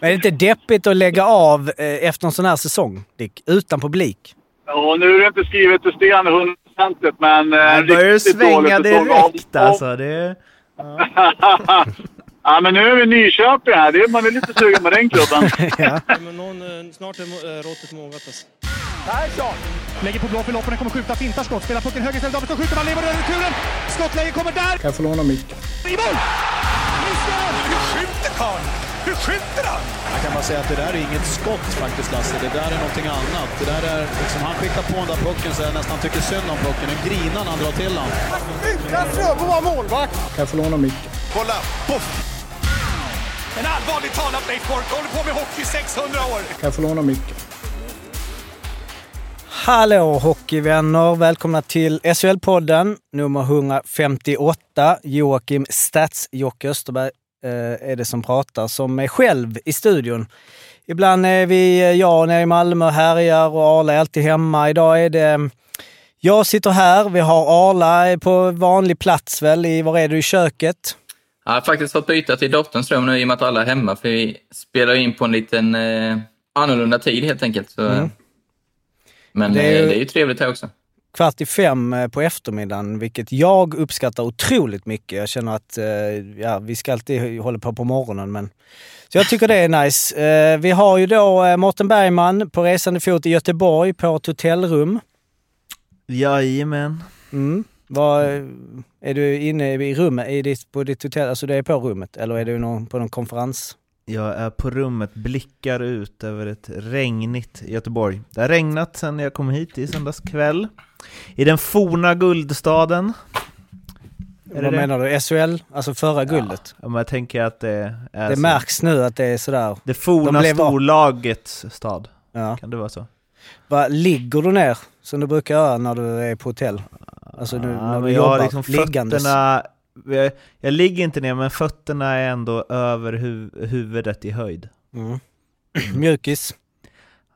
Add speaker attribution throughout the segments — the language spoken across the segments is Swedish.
Speaker 1: Men är det inte deppigt att lägga av eh, efter en sån här säsong, Dick? Utan publik?
Speaker 2: Ja, nu är det inte skrivet i sten hundraprocentigt, men... eh,
Speaker 3: Det börjar
Speaker 2: riktigt
Speaker 3: svänga direkt alltså. Det,
Speaker 2: ja, men nu är vi i Nyköping här. Det är, man är lite sugen på den klubben.
Speaker 1: ja.
Speaker 4: Men någon, eh, snart är råttet mogat alltså.
Speaker 5: Persson! Lägger på blå för loppen, den kommer skjuta, fintar skott, spelar pucken höger istället, Davidsson skjuter, man lever över returen! Skottläge kommer där!
Speaker 6: Kan jag få låna micken?
Speaker 5: I mål! Missar! Hur skjuter karln? Hur skjuter han?
Speaker 7: Jag kan bara säga att det där är inget skott faktiskt Lasse. Det där är någonting annat. Det där är liksom, han skickar på den där pucken så jag nästan tycker synd om pucken. En grinar när han drar till den.
Speaker 5: Utan Fröbo var målvakt!
Speaker 6: Kan jag få låna micken?
Speaker 5: Kolla! Poff! En allvarligt talat Leif Boork håller på med hockey i 600 år!
Speaker 6: Kan jag få låna micken?
Speaker 1: Hallå hockeyvänner! Välkomna till SHL-podden nummer 158. Joakim Stats, Jocke Österberg är det som pratar, som är själv i studion. Ibland är vi, eh, jag nere i Malmö och härjar och Arla är alltid hemma. Idag är det jag sitter här, vi har Arla på vanlig plats väl, i, var är du, i köket?
Speaker 8: Jag har faktiskt fått byta till dotterns rum nu i och med att alla är hemma, för vi spelar in på en liten eh, annorlunda tid helt enkelt. Så,
Speaker 1: Mm.
Speaker 8: Men
Speaker 1: Det är
Speaker 8: är,
Speaker 1: ju-
Speaker 8: det är ju trevligt här också.
Speaker 1: Kvart i fem eh, på eftermiddagen, vilket jag uppskattar otroligt mycket. Jag känner att eh, ja, vi ska alltid hålla på på morgonen, men så jag tycker det är nice. Eh, Vi har ju då Mårten Bergman på resande fot i Göteborg på ett hotellrum.
Speaker 3: jajamän.
Speaker 1: Mm. Var, är du inne i rummet, i ditt, på ditt hotell, alltså det är på rummet, eller är du någon, på någon konferens?
Speaker 3: Jag är på rummet, blickar ut över ett regnigt Göteborg. Det har regnat sedan jag kom hit i söndags kväll. I den forna guldstaden.
Speaker 1: Vad
Speaker 3: det det?
Speaker 1: menar du? SHL? Alltså förra guldet?
Speaker 3: Ja, men jag tänker att det är
Speaker 1: Det
Speaker 3: så.
Speaker 1: märks nu att det är sådär.
Speaker 3: Det forna
Speaker 1: De blev av.
Speaker 3: storlagets stad.
Speaker 1: Ja.
Speaker 3: Kan det vara så?
Speaker 1: Va, ligger du ner som du brukar göra när du är på hotell? Alltså nu,
Speaker 3: Ja,
Speaker 1: när du
Speaker 3: jag har
Speaker 1: jobbar
Speaker 3: liksom
Speaker 1: liggandes.
Speaker 3: fötterna... Jag, jag ligger inte ner, men fötterna är ändå över hu- huvudet i höjd.
Speaker 1: Mm. Mjukis.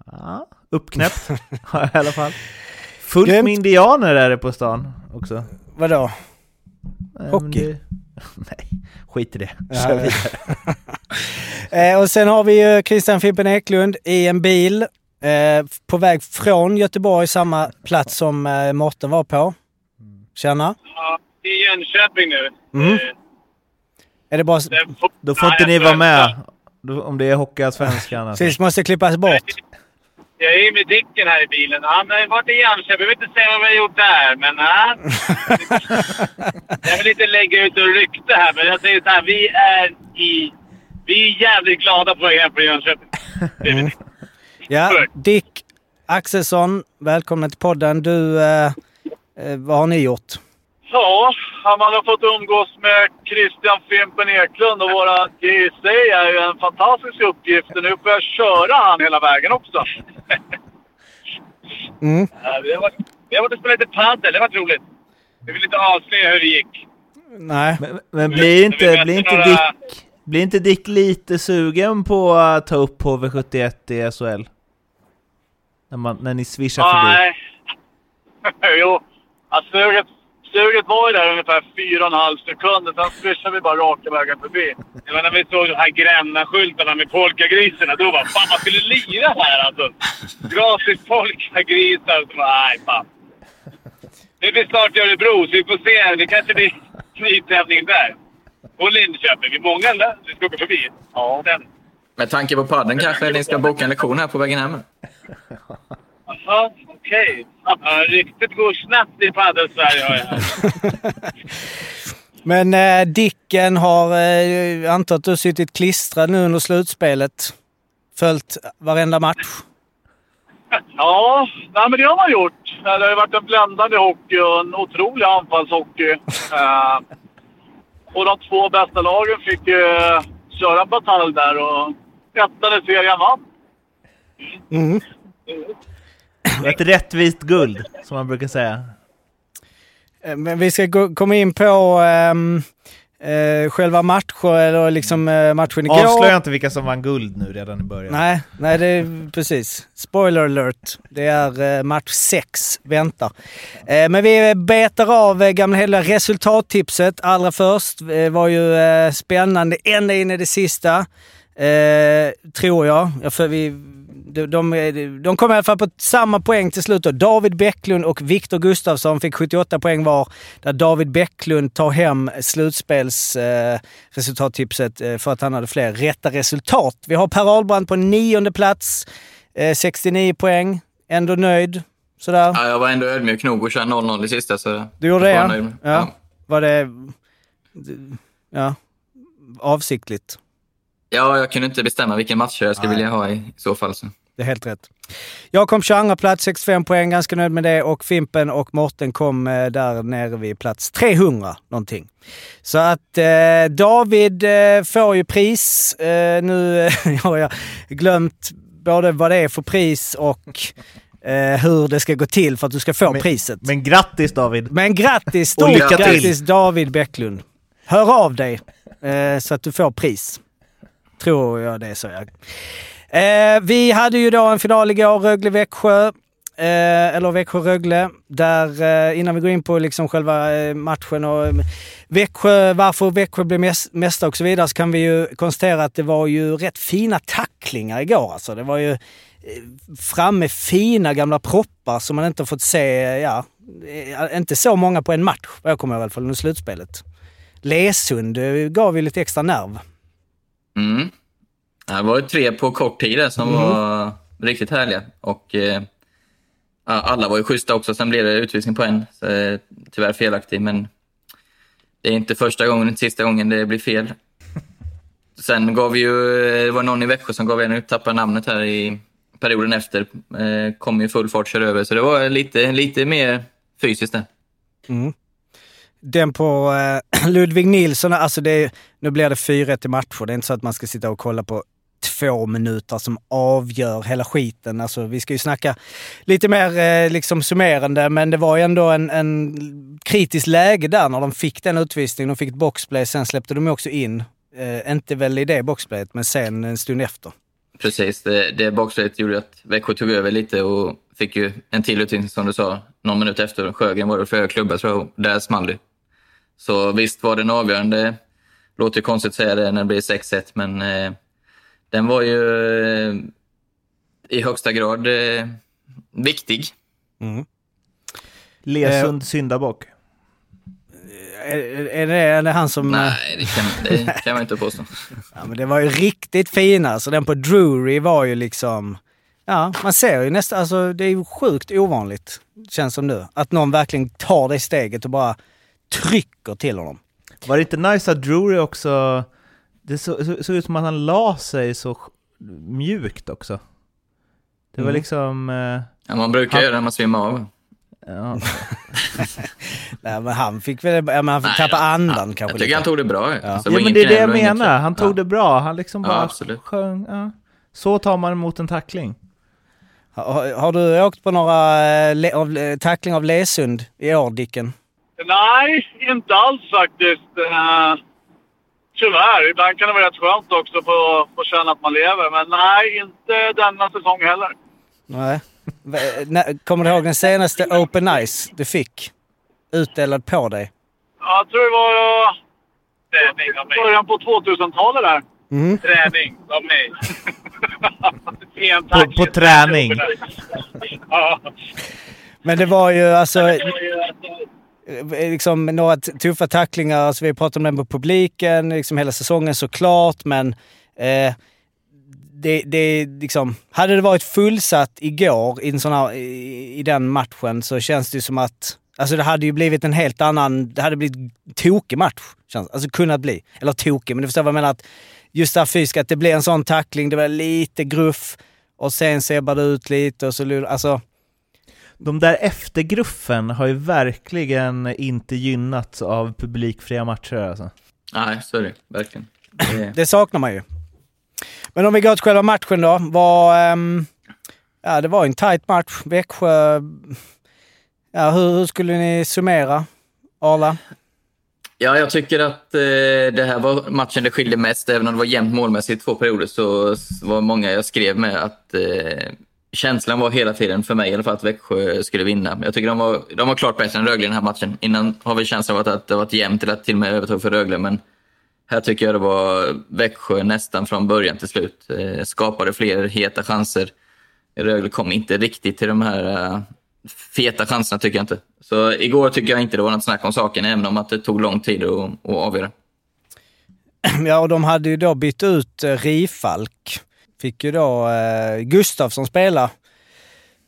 Speaker 3: Ja, uppknäppt har jag i alla fall. Fullt
Speaker 1: Grymt.
Speaker 3: med indianer är det på stan också.
Speaker 1: Vadå?
Speaker 3: Nej, men
Speaker 1: Hockey?
Speaker 3: det- Nej, skit i det. Kör
Speaker 1: ja.
Speaker 3: vidare.
Speaker 1: Eh, och sen har vi ju Christian Fimpen Eklund i en bil eh, på väg från Göteborg, samma plats som eh, Morten var på. Tjena.
Speaker 2: Ja, I Jönköping nu.
Speaker 1: Mm.
Speaker 2: Eh,
Speaker 1: Är det bara...
Speaker 3: Då får inte ni vara med, om det är Hockeyallsvenskan.
Speaker 1: Precis, måste klippas bort.
Speaker 2: Jag är med Dicken här i bilen. Han har varit i Jönköping. Jag vill inte säga vad vi har gjort där, men... Ja. jag vill inte lägga ut ett rykte här, men jag säger så här. Vi är i... Vi är jävligt glada på väg hem från Jönköping. Vi.
Speaker 1: Ja, Dick Axelsson, välkommen till podden. Du, eh, eh, vad har ni gjort?
Speaker 2: Ja, man har fått umgås med Christian Fimpen Eklund och våra GC är ju en fantastisk uppgift. Nu får jag köra han hela vägen också.
Speaker 1: Mm.
Speaker 2: Vi, har varit, vi har varit och spelat lite padel, det var roligt. Vi vill inte avslöja hur det gick.
Speaker 1: Nej.
Speaker 3: Men, men blir inte, blir inte
Speaker 2: några-
Speaker 3: Dick, blir inte Dick lite sugen på att ta upp HV71 i SHL? När, man, när ni swishar förbi?
Speaker 2: Nej. jo, alltså, suget, var ju där ungefär fyra och en halv sekunder. Sen swishade vi bara raka vägen förbi. Det var när vi såg de här Gränna-skyltarna med polkagrisarna. Då bara fan man skulle lira här alltså. Gratis polkagrisar. Så bara, nej fan. Det blir snart i Örebro, så vi får se. Det kanske blir knivtävling där. Och Linköping. Vi är många där. Vi ska åka förbi. Ja. Sen.
Speaker 8: Med tanke på padden kanske ni ska boka en lektion här på vägen hem.
Speaker 2: Jaha, okej. Ja, riktigt går snabbt i padel-Sverige har jag.
Speaker 1: Men eh, Dicken har, eh, jag antar att du har suttit klistrad nu under slutspelet. Följt varenda match.
Speaker 2: Ja, nej, men det har man gjort. Det har ju varit en bländande hockey och en otrolig anfallshockey. Eh, och de två bästa lagen fick eh, köra en batalj där och ettan i serien vann.
Speaker 1: Mm.
Speaker 3: Ett rättvist guld, som man brukar säga.
Speaker 1: Eh, Men vi ska gå, komma in på ehm, eh, själva matchen, eller liksom eh, matchen igår.
Speaker 3: Avslöja inte vilka som vann guld nu redan i början.
Speaker 1: Nej, nej det är precis. Spoiler alert. Det är eh, match 6 väntar. Men vi betar av gamla hela resultattipset allra först. Det var ju spännande ända in i det sista. Tror jag. Ja, för vi, de, de, de kom i alla fall på samma poäng till slut. Då. David Bäcklund och Viktor Gustafsson fick 78 poäng var. Där David Bäcklund tar hem slutspelsresultattipset eh, för att han hade fler rätta resultat. Vi har Per Ahlbrand på nionde plats. Eh, 69 poäng. Ändå nöjd. Sådär.
Speaker 8: Ja, jag var ändå ödmjuk nog att köra 0-0 i sista. Så
Speaker 1: Du gjorde det ja. ja. Var det... Ja. Avsiktligt.
Speaker 8: Ja, jag kunde inte bestämma vilken match jag skulle
Speaker 1: Nej.
Speaker 8: vilja ha i, i så fall. Så.
Speaker 1: Det är helt rätt. Jag kom 22 plats, 65 poäng, ganska nöjd med det. Och Fimpen och Morten kom eh, där nere vid plats 300 någonting. Så att eh, David eh, får ju pris. Eh, nu har jag glömt både vad det är för pris och eh, hur det ska gå till för att du ska få
Speaker 3: Men-
Speaker 1: priset.
Speaker 3: Men grattis David!
Speaker 1: Men grattis!
Speaker 3: Och
Speaker 1: Stort
Speaker 3: lycka till.
Speaker 1: grattis David Bäcklund! Hör av dig eh, så att du får pris. Tror jag det är så. Jag. Eh, vi hade ju då en final igår, Rögle-Växjö. Eh, eller Växjö-Rögle. Där, eh, innan vi går in på liksom själva eh, matchen och eh, Växjö, varför Växjö blev mäs- mästare och så vidare, så kan vi ju konstatera att det var ju rätt fina tacklingar igår. Alltså. Det var ju eh, framme fina gamla proppar som man inte har fått se, ja, eh, inte så många på en match, vad jag kommer ihåg i alla fall, under slutspelet. Lesund gav ju lite extra nerv.
Speaker 8: Mm. Det var ju tre på kort tid där som
Speaker 1: Mm.
Speaker 8: var riktigt härliga. Och eh, alla var ju schyssta också. Sen blev det utvisning på en. Så, eh, tyvärr felaktig, men det är inte första gången, inte sista gången det blir fel. Sen gav vi ju, eh, det var någon i Växjö som gav en ut, tappade namnet här i perioden efter. Eh, kom i full fart, körde över. Så det var lite, lite mer fysiskt där.
Speaker 1: Mm. Den på eh, Ludvig Nilsson, alltså det nu blir det 4-1 i matcher. Det är inte så att man ska sitta och kolla på två minuter som avgör hela skiten. Alltså, vi ska ju snacka lite mer eh, liksom summerande, men det var ju ändå en, en kritisk läge där när de fick den utvisningen. De fick ett boxplay, sen släppte de också in. Eh, inte väl i det boxplayet, men sen en stund efter.
Speaker 8: Precis, det, det boxplayet gjorde att Växjö tog över lite och fick ju en till utvisning som du sa, någon minut efter. Sjögren var det för hög klubba tror jag, där small det. Så visst var den avgörande. Låter ju konstigt att säga det när det blir 6-1, men eh, den var ju eh, i högsta grad eh, viktig.
Speaker 3: Lesund syndabock.
Speaker 1: Är, är, det, är det han som... eh,
Speaker 8: Nej, det kan, det kan man inte påstå.
Speaker 1: Ja, men det var ju riktigt fina. Så den på Drury var ju liksom... Ja, man ser ju nästan... Alltså det är ju sjukt ovanligt, känns som nu. Att någon verkligen tar det steget och bara trycker till honom.
Speaker 3: Var det inte nice att Drury också... Det så- så- såg ut som att han la sig så mjukt också. Det var
Speaker 1: Mm.
Speaker 3: liksom... eh,
Speaker 8: Ja, man brukar
Speaker 3: Han-
Speaker 8: göra det när man svimmar av.
Speaker 3: ja.
Speaker 1: Nej, men han fick väl... Ja, men han fick
Speaker 8: Nej,
Speaker 1: tappa andan
Speaker 8: ja,
Speaker 1: kanske
Speaker 8: Jag tycker
Speaker 1: lite.
Speaker 8: han tog det bra.
Speaker 1: Ja.
Speaker 8: Alltså,
Speaker 3: ja
Speaker 8: var
Speaker 3: men det är det jag menar,
Speaker 8: så.
Speaker 3: han tog
Speaker 8: Ja.
Speaker 3: det bra. Han liksom
Speaker 8: Ja,
Speaker 3: bara
Speaker 8: absolut.
Speaker 3: sjöng. Ja. Så tar man emot en tackling.
Speaker 1: Har, har du åkt på några eh, le, av, eh, tackling av Lesund i år, Dicken?
Speaker 2: Nej, inte alls faktiskt. Uh, tyvärr. Ibland kan det vara rätt skönt också att få, få känna att man lever. Men nej, inte denna säsong heller.
Speaker 1: Nej. Kommer du ihåg den senaste Open Ice du fick? Utdelad på dig?
Speaker 2: Jag tror det var uh, början på 2000-talet där.
Speaker 1: Mm.
Speaker 2: Träning av mig.
Speaker 3: På, på träning.
Speaker 2: Ja.
Speaker 1: Men det var ju alltså... Eh, liksom några tuffa tacklingar. Alltså, vi pratade om det med publiken, liksom hela säsongen såklart, men eh, det, det liksom, hade det varit fullsatt igår i, en sån här, i, i den matchen så känns det ju som att Alltså det hade ju blivit en helt annan, det hade blivit tokig match. Känns, alltså kunnat bli. Eller tokig, men du förstår vad jag menar. Att just det här fysiska, att det blev en sån tackling, det var lite gruff och sen sebbar det ut lite och så... Alltså,
Speaker 3: de där eftergruffen har ju verkligen inte gynnats av publikfria matcher alltså.
Speaker 8: Nej, så är det verkligen. Det,
Speaker 1: Det saknar man ju. Men om vi går till själva matchen då. Var, ehm, ja, det var en tight match. Växjö... Ja, hur, hur skulle ni summera, Arla?
Speaker 8: Ja, jag tycker att eh, det här var matchen det skilde mest. Även om det var jämnt målmässigt i två perioder så var många jag skrev med att eh, känslan var hela tiden, för mig i alla fall, att Växjö skulle vinna. Jag tycker de var, de var klart bättre än Rögle i den här matchen. Innan har vi känslan av att, det har varit jämnt eller till och med övertag för Rögle, men Här tycker jag det var Växjö nästan från början till slut. Eh, skapade fler heta chanser. Rögle kom inte riktigt till de här eh, feta chanserna tycker jag inte. Så igår tycker jag inte det var något snack om saken, även om att det tog lång tid att, att avgöra.
Speaker 1: Ja, och de hade ju då bytt ut eh, Rifalk. Fick ju då eh, Gustafsson spela.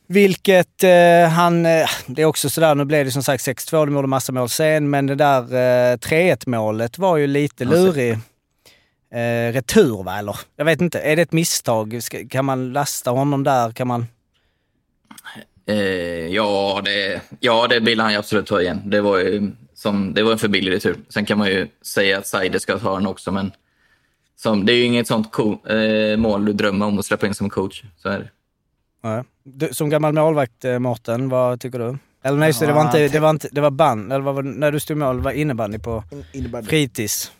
Speaker 1: Vilket eh, han... Eh, det är också sådär, nu blev det som sagt 6-2, de gjorde massa mål sen, men det där eh, 3-1 målet var ju lite lurig. Eh, retur va, eller? Jag vet inte. Är det ett misstag? Ska, kan man lasta honom där? Kan man...
Speaker 8: Eh, ja, det, ja, det vill han ju absolut ta igen. Det var ju som, det var en för billig retur. Sen kan man ju säga att Seider ska ta den också, men som, det är ju inget sånt co- eh, mål du drömmer om att släppa in som coach. Så är det.
Speaker 1: Nej. Du, som gammal målvakt, eh, Mårten, vad tycker du? Eller nej, just det, var inte, det var inte, det var band, eller vad när du stod mål, var innebandy på
Speaker 3: Innebandy.
Speaker 1: fritids.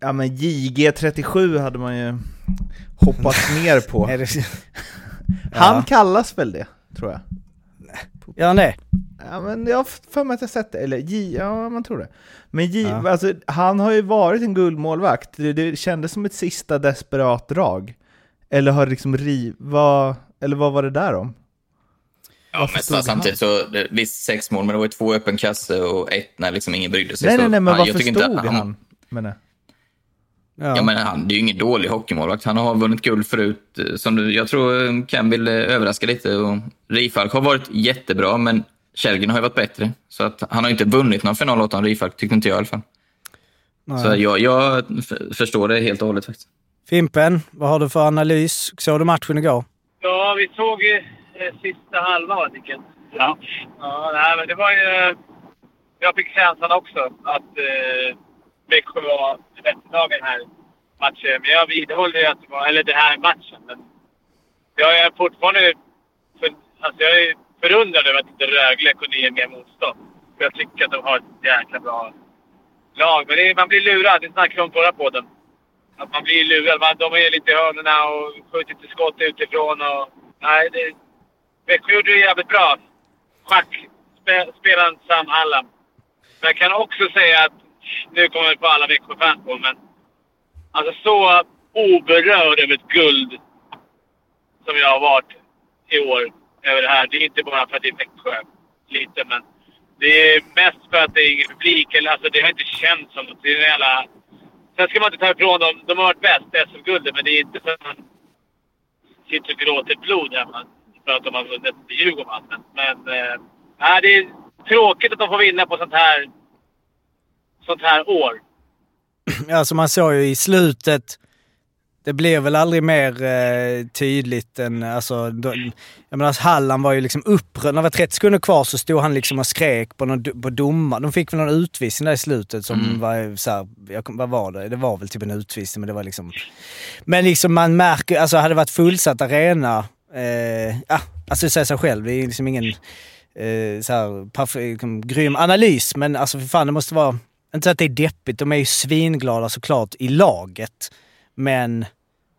Speaker 3: Ja men JG37 hade man ju hoppats ner på. Han
Speaker 1: Ja.
Speaker 3: kallas väl det, tror jag.
Speaker 1: Gör han det?
Speaker 3: Ja men jag har för mig att jag sett det, eller J, ja man tror det. Men J,
Speaker 1: Ja.
Speaker 3: alltså han har ju varit en guldmålvakt, det, det kändes som ett sista desperat drag. Eller har liksom riv, vad, eller vad var det där om?
Speaker 8: Ja,
Speaker 3: han?
Speaker 8: samtidigt så, det, visst sex mål, men det var ju två öppen kasse och ett när liksom ingen brydde sig.
Speaker 3: Nej
Speaker 8: så,
Speaker 3: nej nej men varför stod
Speaker 8: inte,
Speaker 3: han? Men,
Speaker 8: Ja, men han, det är ju ingen dålig hockeymålvakt. Han har vunnit guld förut. eh, Som du, jag tror eh, Ken vill eh, överraska lite. Och Rifalk har varit jättebra, men Källgren har ju varit bättre. Så att han har inte vunnit någon final åt honom, Rifalk, tyckte inte jag i alla fall. Så jag, jag förstår det helt och hållet faktiskt.
Speaker 1: Fimpen, vad har du för analys? Såg du matchen igår?
Speaker 2: Ja, vi såg ju eh, sista halvan va, Dicken? Ja. Ja, nej, men det var ju... Jag fick känslan också att eh, Växjö var det den här matchen. Men jag vidhåller ju att det var... Eller den här matchen. Men jag är fortfarande... För, alltså jag är förundrad över att inte Rögle kunde ge mer motstånd. För jag tycker att de har ett jäkla bra lag. Men det är, man blir lurad. Det snackade vi om förra podden. Att man blir lurad. Man, de är lite i hörnorna och skjuter till skott utifrån. Och, nej, det, Växjö gjorde det jävligt bra. Schack, spe, spelaren Sam Hallam. Men jag kan också säga att, nu kommer vi på alla Växjö-fans på, men alltså så oberörd över ett guld som jag har varit i år över det här. Det är inte bara för att det är Växjö, lite, men det är mest för att det är ingen publik. Eller, alltså, det har inte känts som något. Det är jävla... Sen ska man inte ta ifrån dem. De har varit bäst SM-guldet, men det är inte för att man sitter och gråter blod hemma för att de har vunnit Djurgården. Men, men äh, nej, det är tråkigt att de får vinna på sånt här, sånt här år.
Speaker 1: Alltså man såg ju i slutet, det blev väl aldrig mer eh, tydligt än, alltså, då, jag menar Halland var ju liksom upprörd. När det var 30 sekunder kvar så stod han liksom och skrek på, någon, på domar. De fick väl någon utvisning där i slutet som
Speaker 8: Mm.
Speaker 1: var så här, jag, kom- vad var det? Det var väl typ en utvisning men det var liksom... Men liksom man märker, alltså hade det varit fullsatt arena, eh, ja, alltså det säger sig själv, det är liksom ingen eh, så här, liksom, grym analys, men alltså för fan det måste vara, inte så att det är deppigt, de är ju svinglada såklart i laget, men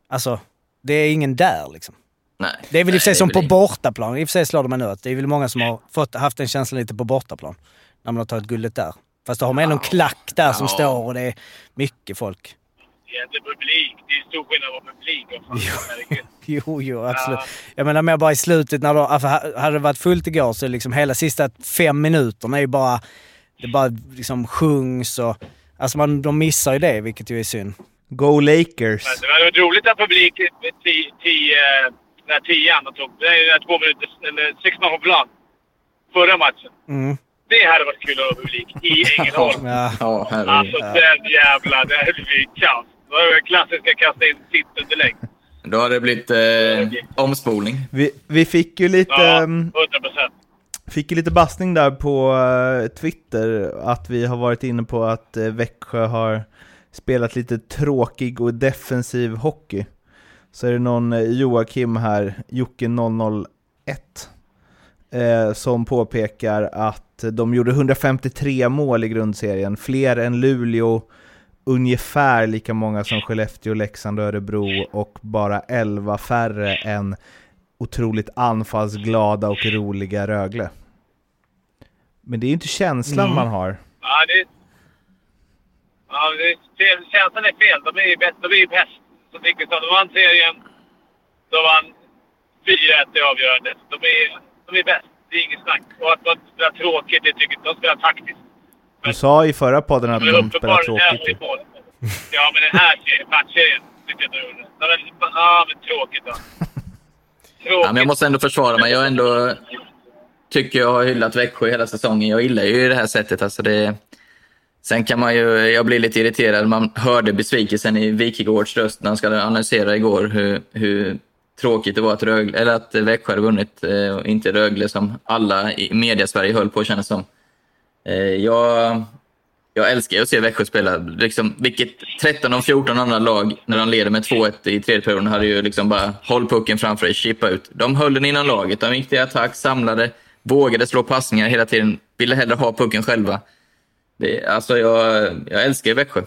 Speaker 1: alltså det är ingen där liksom.
Speaker 8: Nej,
Speaker 1: Det är väl i och för sig som
Speaker 8: det
Speaker 1: på
Speaker 8: väl
Speaker 1: bortaplan, i och för sig slår de mig nu att det är väl många som har fått, haft den känslan lite på bortaplan, när man har tagit guldet där. Fast då har man ändå en klack där som
Speaker 8: Ja.
Speaker 1: står och det är mycket folk.
Speaker 2: Det är inte publik. Det är stor skillnad på publik och herregud.
Speaker 1: Jo, jo, absolut. Jag menar mer bara i slutet när de, alltså, ha- hade det varit fullt igår så liksom hela sista fem minuterna är ju bara, det bara liksom sjungs och, alltså man, de missar ju det vilket ju är synd.
Speaker 3: Go Lakers!
Speaker 2: Det hade varit roligt att publik med tio, tio, den här tian de tog. Det är två minuter, eller sex man på plan. Förra matchen.
Speaker 1: Mm.
Speaker 2: Det hade varit kul att ha publik i Ängelholm.
Speaker 1: Ja.
Speaker 8: Ja, herregud.
Speaker 2: Alltså den jävla... Det hade blivit kaos. Det var klassiska kasta in sittunderlägg.
Speaker 8: Då har det blivit eh, omspolning.
Speaker 3: Vi, vi fick ju lite,
Speaker 2: Ja,
Speaker 3: ehm,
Speaker 2: 100 procent
Speaker 3: fick ju lite bastning där på eh, Twitter, att vi har varit inne på att eh, Växjö har spelat lite tråkig och defensiv hockey. Så är det någon eh, Joakim här, Jocke 001, eh, som påpekar att de gjorde 153 mål i grundserien, fler än Luleå, ungefär lika många som Skellefteå, Leksand och Örebro och bara 11 färre än otroligt anfallsglada och roliga Rögle. Men det är ju inte känslan
Speaker 1: Mm.
Speaker 3: man har.
Speaker 2: Ja, det... Ja, det är fel. Känslan är fel. De är ju bäst. De är ju bäst. Som Nicke sa, de vann serien. De vann 4-1 i avgörandet. De är, de är bäst. Det är inget snack. Och att de spelar tråkigt, det tycker jag De spelar taktiskt.
Speaker 3: Du sa i förra podden att de spelar
Speaker 2: är
Speaker 3: tråkigt.
Speaker 2: Ja, men den här serien, matchserien, tycker jag de gjorde. Ja, men- tråkigt då.
Speaker 8: Ja, men jag måste ändå försvara mig. Jag har ändå tycker jag har hyllat Växjö hela säsongen. Jag gillar ju det här sättet. Alltså det... Sen kan man ju, jag blir lite irriterad. Man hörde besvikelsen i Wikegårds röst när han skulle analysera igår hur, hur tråkigt det var att, Rögle, eller att Växjö hade vunnit och inte Rögle som alla i media-Sverige höll på kändes som. Eh, jag, jag älskar ju att se Växjö spela. Liksom, vilket 13 av 14 andra lag, när de leder med 2-1 i tredje perioden, hade ju liksom bara håll pucken framför dig, chippa ut. De höll den innan laget, de gick till attack, samlade, vågade slå passningar hela tiden, ville hellre ha pucken själva. Det, alltså jag, jag älskar Växjö.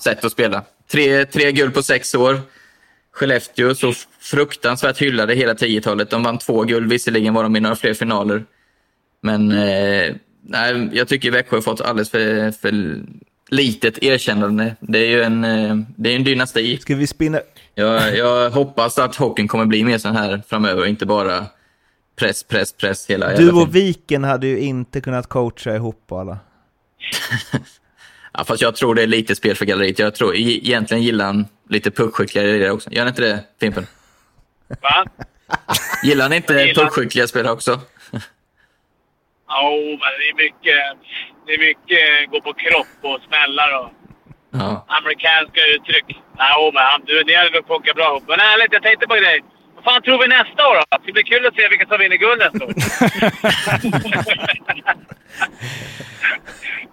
Speaker 8: Sätt att spela. Tre, tre guld på sex år. Skellefteå så fruktansvärt hyllade hela 10-talet. De vann två guld, visserligen var de i några fler finaler. Men eh, nej, jag tycker Växjö har fått alldeles för, för litet erkännande. Det är ju en, eh, det är en dynasti.
Speaker 3: Ska vi spinna...
Speaker 8: Jag, jag hoppas att hockeyn kommer bli mer sån här framöver, inte bara press, press, press hela
Speaker 3: Du och Viken hade ju inte kunnat coacha ihop alla.
Speaker 8: Ja, fast jag tror det är lite spel för galleriet. Jag tror egentligen gillar han lite puckskickligare i det också. Gör han inte det, Fimpen?
Speaker 2: Va?
Speaker 8: Gillar han inte
Speaker 2: Gillar.
Speaker 8: puckskickliga spelare också?
Speaker 2: Ja, men det är mycket... Det är mycket gå på kropp och smällar och
Speaker 8: Ja.
Speaker 2: amerikanska uttryck. Ja, men han, du, ni hade nog funkat bra ihop. Men ärligt, jag tänkte på en grej. Vad fan tror vi nästa år då? Det blir kul att se vilka som vinner guld nästa år.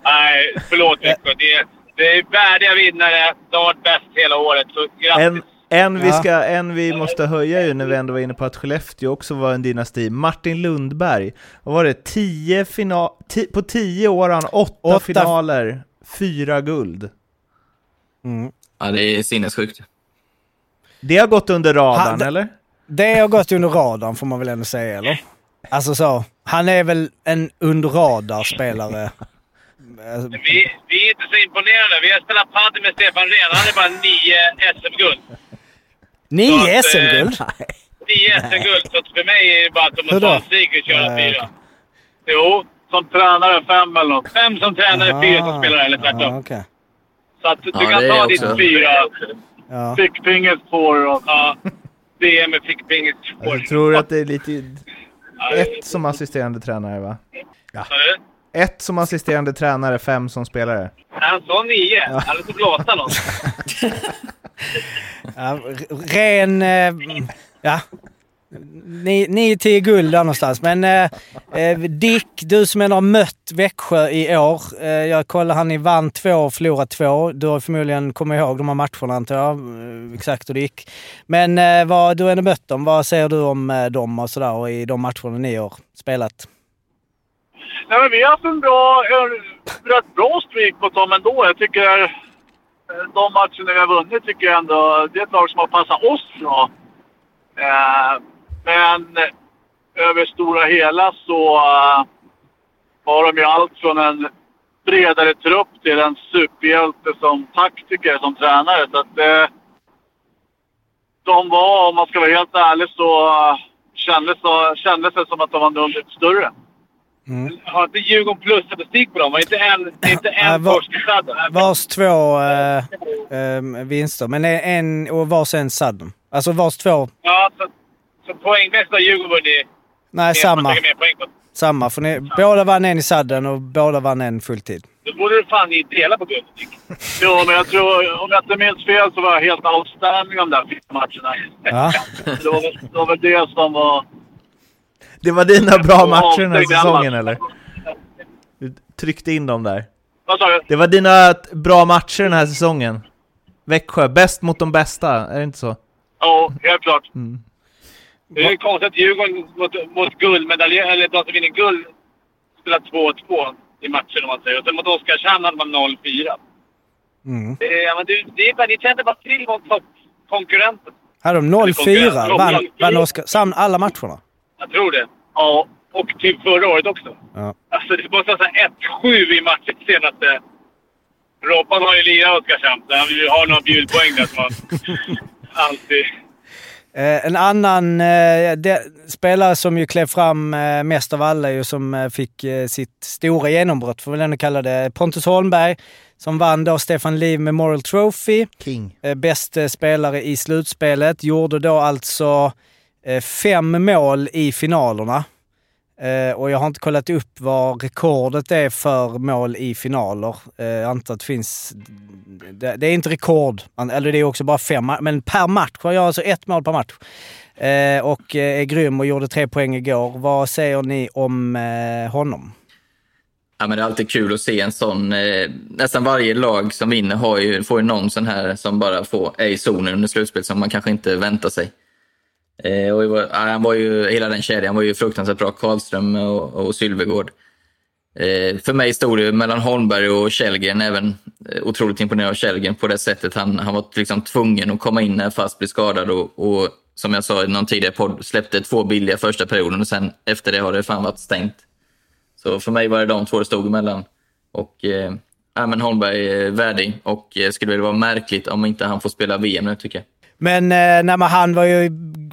Speaker 2: Nej, förlåt Växjö. Det, är- det är värdiga vinnare. De har varit bäst hela året. Så grattis!
Speaker 3: En, en, vi
Speaker 1: Ja.
Speaker 3: ska, en vi måste höja ju när vi ändå var inne på att Skellefteå också var en dynasti. Martin Lundberg. Vad var det? Tio fina, ti, på tio år har han åtta,
Speaker 1: Åtta-
Speaker 3: finaler, fyra guld.
Speaker 1: Mm.
Speaker 8: ja, det är sinnessjukt.
Speaker 3: Det har gått under radarn,
Speaker 1: Han-
Speaker 3: eller?
Speaker 1: Det har gått under radarn får man väl ändå säga, eller? Alltså så. Han är väl en under radar-spelare.
Speaker 2: Vi, vi är inte så imponerade. Vi har spelat padel med Stefan Rehn. Han är bara nio SM-guld.
Speaker 1: Nio
Speaker 2: eh,
Speaker 1: SM-guld?
Speaker 2: Nio SM-guld. Så att för mig är det bara att
Speaker 1: då?
Speaker 2: ta en och köra fyra. Jo, som tränare fem eller något. Fem som tränare, fyra som spelare eller tvärtom.
Speaker 1: okej.
Speaker 2: Så att du
Speaker 8: Ja,
Speaker 2: kan ta ditt fyra.
Speaker 1: Ja.
Speaker 2: Fickpingis tvår och... Ja. DM med fickpingis tvår.
Speaker 3: Jag tror att det är lite...
Speaker 2: Ja,
Speaker 3: Ett som assisterande tränare, va?
Speaker 2: Du?
Speaker 3: Ett som assisterande tränare, fem som spelare.
Speaker 2: Han sa nio. Han hade fått blåsa någon.
Speaker 1: Ja, ren... eh, Ja. Ni, ni är till guld där någonstans. Men eh, eh, Dick, du som ändå har mött Växjö i år. Eh, jag kollar, han ni vann två och förlorade två. Du har förmodligen kommit ihåg de här matcherna antar jag. Eh, exakt hur det gick. Men eh, vad, du har ändå mött dem. Vad säger du om eh, dem och sådär och i de matcherna ni har spelat?
Speaker 2: Nej, men vi har haft en bra, en rätt bra streak mot dem ändå. Jag tycker eh, de matcherna vi har vunnit tycker jag ändå det är ett lag som har passat oss bra. Eh, men över stora hela så eh, har de ju allt från en bredare trupp till en superhjälte som taktiker, som tränare. Så att eh, de var, om man ska vara helt ärlig, så eh, kändes, kändes det som att de var numret större. Har inte Djurgården plusstatistik på dem? Var inte en, inte en
Speaker 1: var-? Vars två eh, eh, vinster, men en och vars en sudden. Alltså vars två...
Speaker 2: Ja, så, så poängmässigt har Djurgården vunnit.
Speaker 1: Nej, samma. Samma. För ni, båda vann en i sudden och båda vann en fulltid.
Speaker 2: Då borde du fan ni dela på guldet. Jo, men jag tror, om jag inte minns fel så var jag helt outstanding de där fyra matcherna.
Speaker 1: Ja.
Speaker 2: det, var, det var väl det som var...
Speaker 3: Det var dina bra matcher den här säsongen, eller? Du tryckte in dem där.
Speaker 2: Vad sa du?
Speaker 3: Det var dina bra matcher den här säsongen. Växjö, bäst mot de bästa, är det inte så?
Speaker 2: Ja, helt klart.
Speaker 3: Mm.
Speaker 2: Det är konstigt att Djurgården mot, mot guldmedalj, eller de som vinner guld, spelar 2-2 i matchen om man säger. Och sen mot Oskarshamn hade man 0-4.
Speaker 1: Mm.
Speaker 2: Det, är- men det, det är bara, ni kände bara till mot toppkonkurrenten.
Speaker 1: Hade de 0-4? Vann, vann Oskar, sam, alla matcherna?
Speaker 2: Jag tror det. Ja, och typ förra året också.
Speaker 1: Ja.
Speaker 2: Alltså det var så här 1-7 i matchen senaste... Roppan har ju lirat Oskarshamn, så han vill ju ha några bjudpoäng där som han alltid...
Speaker 1: Eh, en annan eh, spelare som ju klev fram eh, mest av alla, ju, som fick sitt stora genombrott, får vi ändå kalla det, Pontus Holmberg, som vann då Stefan Liv Memorial Trophy.
Speaker 3: King.
Speaker 1: Bäste spelare i slutspelet. Gjorde då alltså fem mål i finalerna. Eh, och jag har inte kollat upp vad rekordet är för mål i finaler. Eh, jag antar att det finns... Det, det är inte rekord, eller det är också bara fem, men per match. Jag gör alltså ett mål per match. Eh, och eh, är grym och gjorde tre poäng igår. Vad säger ni om eh, honom?
Speaker 8: Ja, men det är alltid kul att se en sån. Eh, nästan varje lag som vinner har ju, får ju någon sån här som bara får, är i zonen under slutspel som man kanske inte väntar sig. Eh, och var, ja, han var ju, hela den kedjan var ju fruktansvärt bra. Karlström och, och Sylvegård. Eh, för mig stod det mellan Holmberg och Källgren. Även eh, otroligt imponerad av Källgren på det sättet. Han, han var liksom tvungen att komma in när fast blev skadad och, och som jag sa i någon tidigare podd, släppte två billiga första perioden och sen efter det har det fan varit stängt. Så för mig var det de två det stod emellan. Och eh, ja, men Holmberg är värdig och eh, skulle väl vara märkligt om inte han får spela VM nu tycker jag.
Speaker 1: Men, eh, nej, men han var ju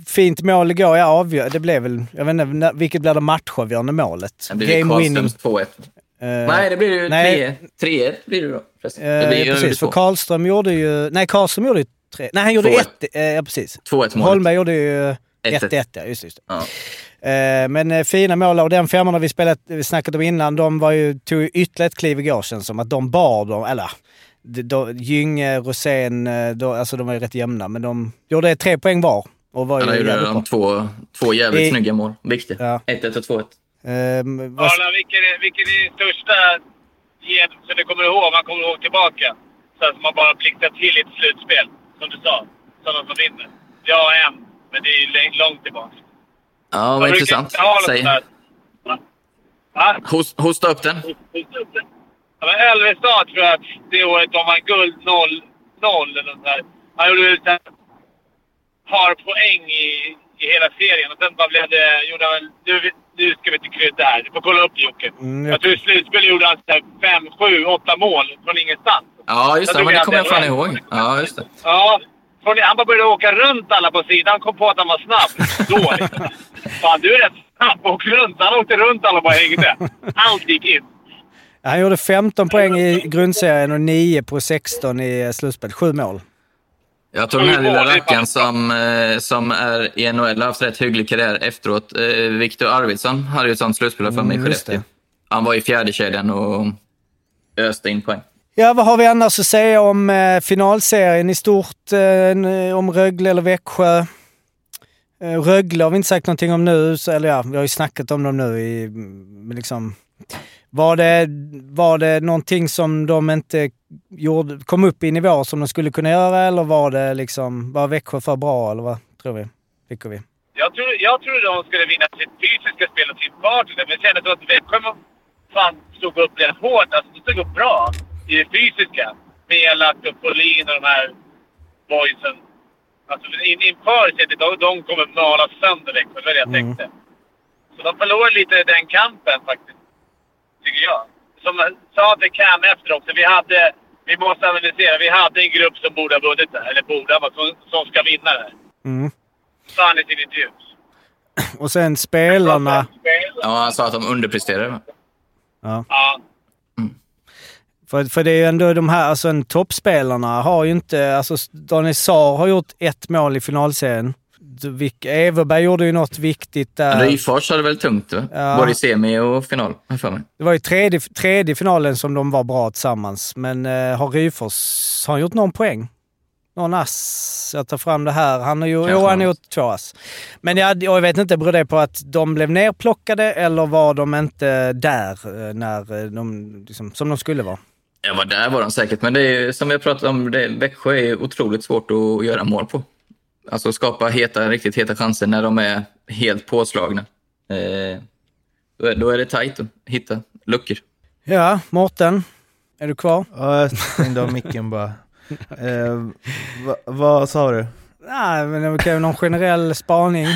Speaker 1: fint mål igår. Ja, avgör, det blev väl... Jag vet inte, vilket blir det matchavgörande målet?
Speaker 8: Det blir ju Karlströms 2-1.
Speaker 1: Eh,
Speaker 8: Nej, det blir ju
Speaker 1: nej.
Speaker 8: 3 3-1 blir det då.
Speaker 1: Eh,
Speaker 8: det blir ju
Speaker 1: ja, precis, för. Karlström gjorde ju... Nej, Karlström gjorde ju tre... Nej, han gjorde
Speaker 8: Två
Speaker 1: ett. Eh, ja, precis.
Speaker 8: 2-1 målet.
Speaker 1: Holmberg gjorde ju
Speaker 8: 1-1.
Speaker 1: 1-1, ja. Just, just.
Speaker 8: Ja.
Speaker 1: Eh, men eh, fina mål och den femman vi spelat, vi snackat om innan, de var ju, tog ju ytterligare ett kliv igår känns som. Att de bar dem, eller de, de, Gynge, Rosén, eh, de, alltså de var ju rätt jämna. Men de gjorde tre poäng var. Och var
Speaker 8: Han gjorde de två, två jävligt
Speaker 1: I-
Speaker 8: snygga mål. Viktigt.
Speaker 1: Ja.
Speaker 8: 1-1 och 2-1.
Speaker 1: Eh, vad,
Speaker 2: Arla, vilken är, vilken är din största gen som du kommer ihåg? Man kommer ihåg tillbaka. Så att man bara blixtrar till i ett slutspel, som du sa. Sådana som vinner. Ja, en. Men det är ju lång- långt tillbaka.
Speaker 8: Ja, vad intressant. Säg.
Speaker 2: Va? Va?
Speaker 8: Host, hosta upp den.
Speaker 2: Ja, men Elvestad tror jag att det året de vann guld 0, 0 eller nåt där. Han gjorde väl ett par poäng i, i hela serien och sen bara blev det... Gjorde han. Nu, nu ska vi inte krydda här. Du får kolla upp Jocke.
Speaker 1: Mm, ja.
Speaker 2: Jag tror i slutspel gjorde han fem, sju, åtta mål från ingenstans.
Speaker 8: Ja, just det. Men det kommer jag fan ihåg. Ja, just det.
Speaker 2: Ja. Från, han bara började åka runt alla på sidan. Han kom på att han var snabb. Då liksom. Fan, du är rätt snabb. Åk runt. Han åkte runt alla och bara hängde. Allt gick in.
Speaker 1: han gjorde 15 poäng i grundserien och 9 på 16 i eh, slutspel. Sju mål.
Speaker 8: Jag tror den här lilla rackaren som, eh, som är i NHL har haft rätt hygglig karriär efteråt. Eh, Viktor Arvidsson hade ju ett sånt slutspel för mig i
Speaker 1: Mm,
Speaker 8: Skellefteå. Han var i fjärde kedjan och öste in poäng.
Speaker 1: Ja, vad har vi annars att säga om eh, finalserien i stort? Eh, om Rögle eller Växjö? Eh, Rögle har vi inte sagt någonting om nu, så, eller ja, vi har ju snackat om dem nu i, men liksom... Var det, var det någonting som de inte gjorde, kom upp i nivå som de skulle kunna göra eller var det liksom, var Växjö för bra eller vad tror vi? Tycker vi?
Speaker 2: Jag tror, jag tror de skulle vinna sitt fysiska spel och sin fart. Men jag kände att Växjö fan stod upp rätt hårt. Alltså, de stod upp bra i det fysiska. Med Elak och Folin och de här boysen. Alltså in, inför sättet, de, de kommer mala sönder Växjö. Det var det jag tänkte. Så de förlorade lite den kampen faktiskt. Tycker jag. Som sa till Cam efter också. Vi hade, vi måste analysera. Vi hade en grupp som borde ha vunnit det här. Eller borde ha, som, som ska vinna det här.
Speaker 1: Mm.
Speaker 2: Sa han i sin intervju.
Speaker 1: Och sen spelarna.
Speaker 8: Ja, han sa att de underpresterade.
Speaker 1: Ja.
Speaker 2: Ja.
Speaker 1: För, för det är ju ändå de här, alltså en toppspelarna har ju inte, alltså Daniel Saar har gjort ett mål i finalserien. Everberg gjorde ju något viktigt där.
Speaker 8: Ryfors hade väl tungt, va?
Speaker 1: Ja.
Speaker 8: både i semi och final, för mig.
Speaker 1: Det var ju tredje, tredje finalen som de var bra tillsammans. Men eh, har Ryfors, har han gjort någon poäng? Någon ass? Jag tar fram det här. Han har ju, jo, han har gjort två ass. Men jag, jag vet inte, beror det på att de blev nerplockade eller var de inte där eh, när eh, de, liksom, som de skulle vara?
Speaker 8: Ja, var där var de säkert, men det är som vi har pratat om, det, Växjö är otroligt svårt att göra mål på. Alltså skapa heta, riktigt heta chanser när de är helt påslagna. Eh, då, är, då är det tajt att hitta luckor.
Speaker 1: Ja, Mårten. Är du kvar?
Speaker 3: Ja, jag stängde av micken bara. Eh, va, vad sa du?
Speaker 1: Nej, men det var någon generell spaning.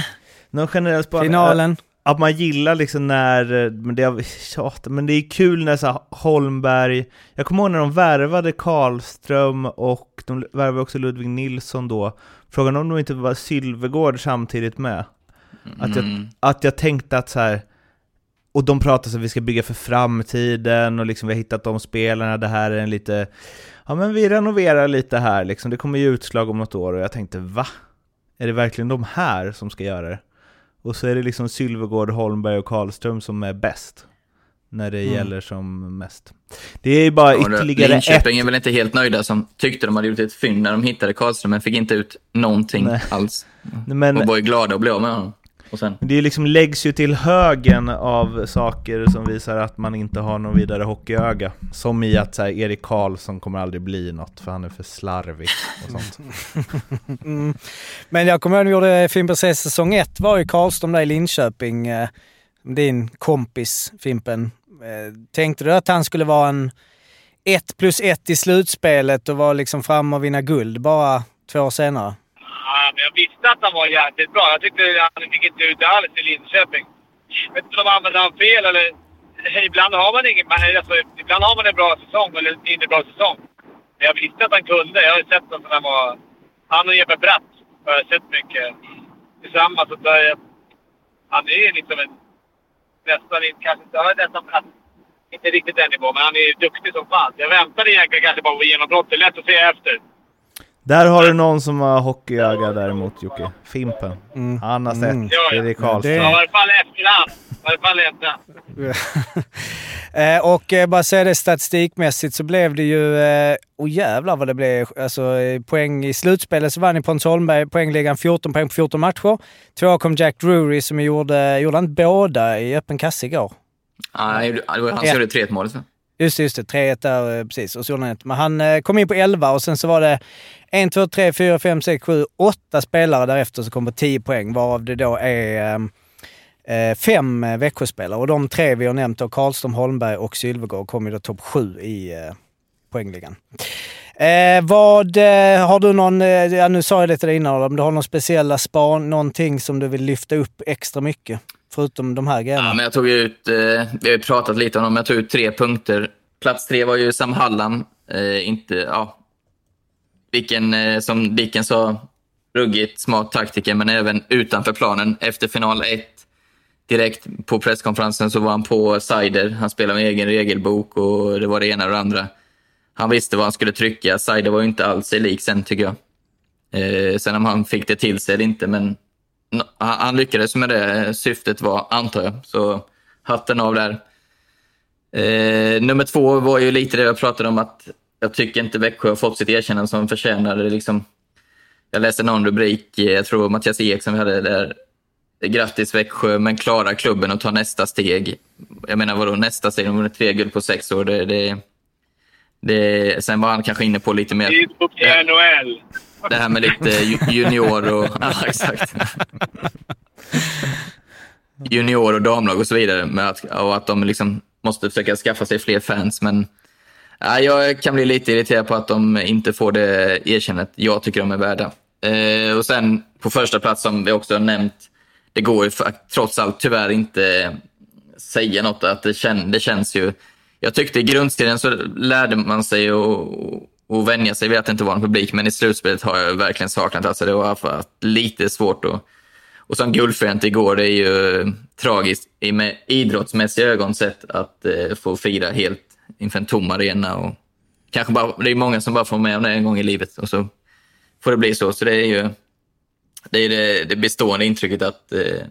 Speaker 3: Någon generell spaning?
Speaker 1: Finalen.
Speaker 3: Att man gillar liksom när, men det, är, tjata, men det är kul när så här, Holmberg, jag kommer ihåg när de värvade Karlström och de värvade också Ludvig Nilsson då, frågan om de inte var Sylvegård samtidigt med. Att, jag,
Speaker 8: Mm.
Speaker 3: att jag tänkte att så här, och de pratar så att vi ska bygga för framtiden och liksom vi har hittat de spelarna, det här är en lite, ja men vi renoverar lite här liksom, det kommer ju utslag om något år och jag tänkte va? Är det verkligen de här som ska göra det? Och så är det liksom Sylvegård, Holmberg och Karlström som är bäst. När det
Speaker 1: Mm.
Speaker 3: gäller som mest. Det är ju bara
Speaker 8: det-
Speaker 3: ytterligare ett...
Speaker 8: Linköping är väl inte helt nöjda som tyckte de hade gjort ett fynd när de hittade Karlström, men fick inte ut någonting
Speaker 3: Nej.
Speaker 8: alls.
Speaker 3: Men
Speaker 8: Och var ju glada att bli av med honom. Och sen,
Speaker 3: det är liksom läggs ju till högen av saker som visar att man inte har någon vidare hockeyöga. Som i att så här, Erik Karlsson kommer aldrig bli något för han är för slarvig och sånt.
Speaker 1: Mm. Men jag kommer ihåg när vi gjorde Fimpen säsong ett var ju Karlström där i Linköping. eh, Din kompis Fimpen. Eh, Tänkte du att han skulle vara en ett plus ett i slutspelet och vara liksom fram och vinna guld bara två år senare?
Speaker 2: Ja, men jag visste att han var jäkligt bra. Jag tyckte han fick inte ut det alls i Linköping. Jag vet inte om han använde han fel eller... Ibland har man ingen... Alltså, ibland har man en bra säsong eller en mindre bra säsong. Men jag visste att han kunde. Jag har ju sett honom när han var... Han och Jeppe Bratt har jag sett mycket tillsammans. Så där, han är ju liksom en... Nästan inte... Kanske inte... Ja, nästan Bratt. Inte riktigt den nivån, men han är ju duktig som fan. Jag väntade egentligen kanske bara på genombrottet. Är lätt att se efter.
Speaker 3: Där har du någon som har hockeyöga däremot Jocke. Fimpen. Han har sett
Speaker 1: Mm.
Speaker 3: Erik Karlström.
Speaker 2: Ja, i varje fall efterhand. I varje fall efterhand.
Speaker 1: Eh, och eh, bara säga det statistikmässigt så blev det ju, eh, oh jävlar vad det blev, alltså eh, poäng i slutspelet så vann ni Pontus Holmberg poängligan 14 poäng på 14 matcher. Tvåa kom Jack Drury som gjorde, gjorde han båda i öppen kasse igår?
Speaker 8: ja, han gjorde- det var han som gjorde 3-1 målet.
Speaker 1: Just det, just det. 3-1 där eh, precis. Och så. Men han eh, kom in på 11 och sen så var det 1, 2, 3, 4, 5, 6, 7, 8 spelare därefter som kom på 10 poäng varav det då är eh, fem Växjöspelare. Och de tre vi har nämnt då, Karlström, Holmberg och Sylvegård, kom ju då topp 7 i poängligan. Eh, vad eh, har du någon, eh, ja, nu sa jag det till dig innan, om du har någon speciella span, någonting som du vill lyfta upp extra mycket? Förutom de här grejerna.
Speaker 8: Ja, men jag tog ut, eh, vi har ju pratat lite om dem, jag tog ut tre punkter. Plats tre var ju Sam Hallam. Eh, inte, ja, vilken, eh, som Dicken sa, ruggigt smart taktiker, men även utanför planen. Efter final 1, direkt på presskonferensen så var han på Sider. Han spelade med egen regelbok och det var det ena och det andra. Han visste vad han skulle trycka. Sider var ju inte alls sig lik sen, tycker jag. Eh, sen om han fick det till sig eller inte, men han, lyckades med det syftet var, antar jag. Så hatten av där. Eh, nummer två var ju lite det jag pratade om att jag tycker inte Växjö har fått sitt erkännande som förtjänade. Liksom, jag läste någon rubrik, eh, jag tror Mattias Ek som vi hade där. Grattis Växjö, men klara klubben och ta nästa steg. Jag menar vadå nästa steg? De har vunnit tre guld på sex år. Det, det, det, sen var han kanske inne på lite mer...
Speaker 2: Dit upp NHL.
Speaker 8: Det här med lite junior och... Ja, exakt. Junior och damlag och så vidare. Med att, och att de liksom måste försöka skaffa sig fler fans. Men ja, jag kan bli lite irriterad på att de inte får det erkännandet jag tycker de är värda. Eh, och sen på första plats som vi också har nämnt. Det går ju för, trots allt tyvärr inte säga något. Att det, kän, det känns ju... Jag tyckte i grundserien så lärde man sig och och vänja sig vid att det inte var en publik, men i slutspelet har jag verkligen saknat alltså det. har varit lite svårt att... Och som guldfirande igår, det är ju eh, tragiskt i med idrottsmässiga ögon sett att eh, få fira helt inför en tom arena. Och kanske bara, det är många som bara får med om det en gång i livet och så får det bli så. Så det är ju det, är det, det bestående intrycket att eh,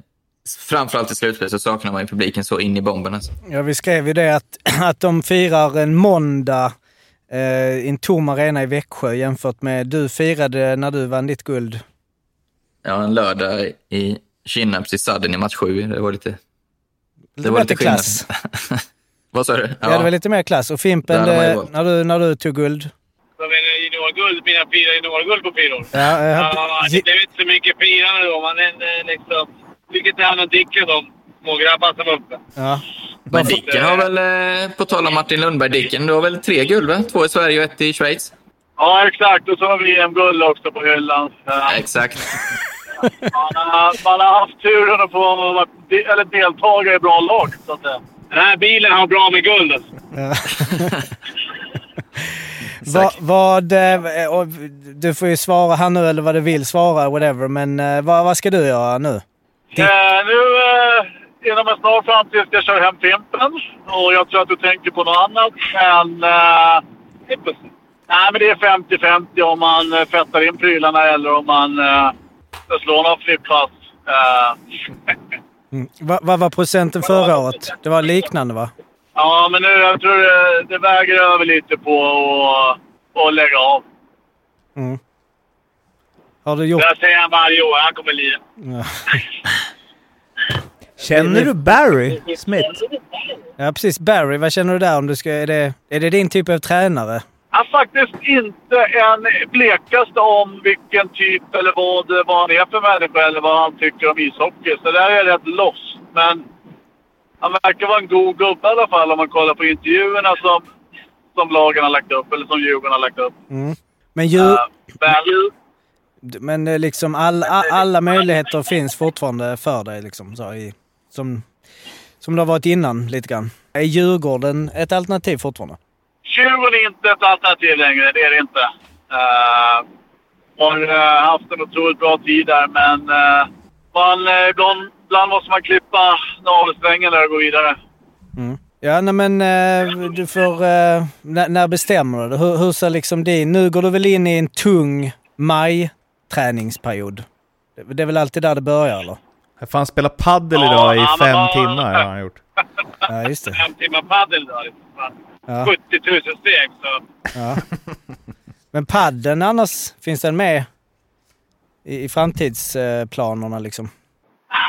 Speaker 8: framförallt i slutspelet så saknar man ju publiken så in i bomben. Alltså.
Speaker 1: Ja, vi skrev ju det att, att de firar en måndag i en tom arena i Växjö jämfört med du firade när du vann ditt guld.
Speaker 8: Ja, en lördag i Kinnarps i Sadden i match sju. Det var lite...
Speaker 1: Det var lite klass.
Speaker 8: Vad sa du?
Speaker 1: Ja. det var lite mer klass. Och Fimpen,
Speaker 8: Det
Speaker 1: eh, när du, när du tog guld?
Speaker 2: Som en juniorguld, mina fyra juniorguld på fyra år.
Speaker 1: Ja, eh,
Speaker 2: Ja, det blev inte så mycket firande då. Man eh, liksom... Fick inte han och Dicken de smågrabbarna som var uppe.
Speaker 1: ja.
Speaker 8: Men Dicken har väl, eh, på tal om Martin Lundberg, Dicken, du har väl tre guld va? Två i Sverige och ett i Schweiz?
Speaker 2: Ja, exakt. Och så har vi en guld också på hyllan. Ja.
Speaker 8: Exakt.
Speaker 2: Man har, man har haft turen att få vara eller deltagare i bra lag. Så att, den här bilen har bra med guld. Alltså.
Speaker 1: Va, vad, eh, och du får ju svara här nu eller vad du vill svara, whatever. Men eh, vad, vad ska du göra nu?
Speaker 2: Eh, nu eh, inom en snar framtid ska jag köra hem Fimpen. Och jag tror att du tänker på något annat. Men, eh, nej, men det är 50-50 om man eh, fettar in prylarna eller om man eh, slår någon flippfast. Eh,
Speaker 1: Mm. Vad vad var procenten förra året? Det var liknande va?
Speaker 2: ja, men nu jag tror det, det väger över lite på att lägga av.
Speaker 1: Mm. Har du gjort...
Speaker 2: Det säger han varje år. Han kommer lira.
Speaker 1: Ja.
Speaker 3: Känner du Barry Smith?
Speaker 1: ja, precis. Barry, vad känner du där? Om du ska, är, det, är det din typ av tränare?
Speaker 2: Han har faktiskt inte en blekaste om vilken typ eller vad, vad han är för människa eller vad han tycker om ishockey. Så där är jag rätt loss. Men han verkar vara en god gubbe i alla fall om man kollar på intervjuerna som, som lagen har lagt upp eller som Djurgården har lagt upp.
Speaker 1: Mm. Men, djur,
Speaker 2: Eh, men,
Speaker 1: men eh, liksom all, a- alla möjligheter finns fortfarande för dig liksom, så i, som, som det har varit innan lite grann. Är Djurgården ett alternativ fortfarande?
Speaker 2: Djurgården är inte ett alternativ längre. Det är det inte. Uh, har eh, haft en otroligt bra tid där, men uh, man, uh, ibland, ibland måste man klippa navelsträngen där och gå vidare.
Speaker 1: Mm. Ja, nej men eh, du får... eh, när, när bestämmer du? Hur, hur ser liksom din... Nu går du väl in i en tung maj-träningsperiod? Det, det är väl alltid där det börjar, eller?
Speaker 3: Fan spelar paddel
Speaker 2: Ja,
Speaker 3: idag i
Speaker 2: han
Speaker 3: fem
Speaker 2: var-
Speaker 3: timmar har han gjort.
Speaker 1: Ja, just det.
Speaker 2: Fem timmar padel då. Fan.
Speaker 1: Ja.
Speaker 2: 70 000 steg. Så.
Speaker 1: Ja. Men padden annars, finns den med i, i framtidsplanerna liksom?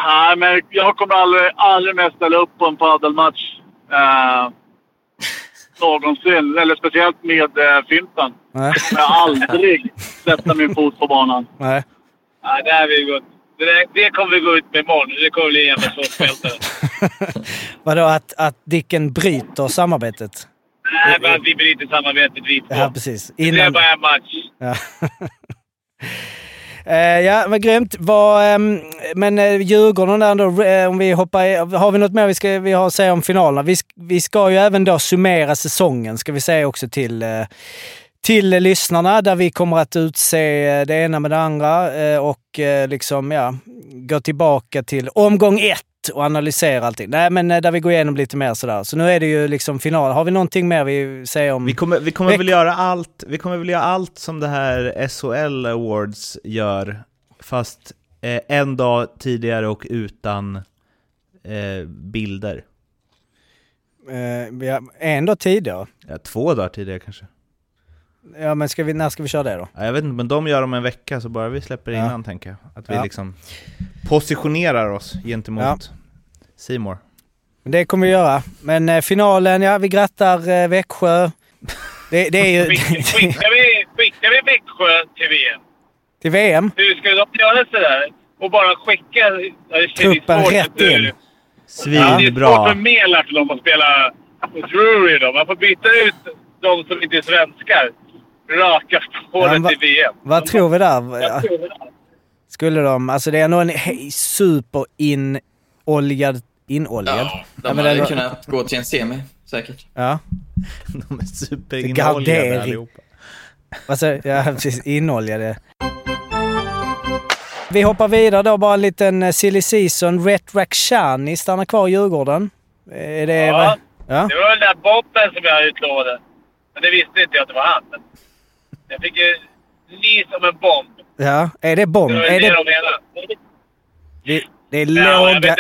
Speaker 2: Nej, men jag kommer aldrig, aldrig mer ställa upp på en padelmatch. Uh, någonsin. Eller speciellt med uh, Fimpen.
Speaker 1: Nej.
Speaker 2: Jag kommer aldrig sätta min fot på banan.
Speaker 1: Nej.
Speaker 2: Nej, det, här vi gått. Det, där- det kommer vi gå ut med imorgon. Det kommer bli en jävla slåssfälte.
Speaker 1: Vadå, att, att Dicken bryter samarbetet?
Speaker 2: Nej, men att vi bryter samarbetet vi två.
Speaker 1: Ja, precis.
Speaker 2: Det är
Speaker 1: Innan...
Speaker 2: bara en match.
Speaker 1: Ja. Eh, ja, men grymt. Vad, ehm, men uh, Djurgården där då, eh, om vi hoppar i, Har vi något mer vi, ska, vi har att säga om finalerna? Vi, vi ska ju även då summera säsongen, ska vi säga också till, eh, till lyssnarna, där vi kommer att utse eh, det ena med det andra eh, och eh, liksom, ja, gå tillbaka till omgång ett och analysera allting. Nej, men där vi går igenom lite mer sådär. Så nu är det ju liksom final. Har vi någonting mer vi säger om...
Speaker 3: Vi kommer, vi kommer väl göra allt, vi kommer väl göra allt som det här SHL Awards gör, fast eh, en dag tidigare och utan eh, bilder.
Speaker 1: Eh, en dag tidigare.
Speaker 3: Ja, två dagar tidigare kanske.
Speaker 1: Ja, men ska vi, när ska vi köra det då?
Speaker 3: Ja, jag vet inte, men de gör om en vecka, så bara vi släpper
Speaker 1: Ja.
Speaker 3: innan tänker jag. Att vi
Speaker 1: Ja.
Speaker 3: liksom positionerar oss gentemot
Speaker 1: Ja.
Speaker 3: Seymour.
Speaker 1: Men Det kommer vi göra. Men eh, finalen, ja vi grattar eh, Växjö. Det, det är ju...
Speaker 2: Skickar vi, skickar vi Växjö till VM?
Speaker 1: till VM.
Speaker 2: Hur ska de göra sådär? Och bara skicka... Ja, känns
Speaker 1: Truppen rätt in.
Speaker 2: Ja, det är svårt
Speaker 3: Svinbra!
Speaker 2: för Melart till dem att spela Drury då. Man får byta ut de som inte är svenskar. Raka spåret
Speaker 1: Ja, va-
Speaker 2: till VM.
Speaker 1: Vad tror vi där?
Speaker 2: Jag tror det.
Speaker 1: Skulle de... Alltså det är nog en he- super inoljad...
Speaker 8: Ja, de hade
Speaker 1: ändå-
Speaker 8: kunnat gå till en semi, säkert.
Speaker 1: Ja.
Speaker 3: De är superinnoljade
Speaker 1: Gardering.
Speaker 3: allihopa.
Speaker 1: Alltså, ja precis. Inoljade. Vi hoppar vidare då. Bara en liten eh, silly season. Ret Rakhshani stannar kvar i Djurgården. Är det...
Speaker 2: Ja.
Speaker 1: ja.
Speaker 2: Det var den där bomben som jag utlovade. Men det visste inte jag att det var han. Jag fick ju nys om en bomb.
Speaker 1: Ja. Är det bomb?
Speaker 2: Det var
Speaker 1: Är
Speaker 2: det de menade.
Speaker 1: det, det är
Speaker 2: Ja,
Speaker 1: låga,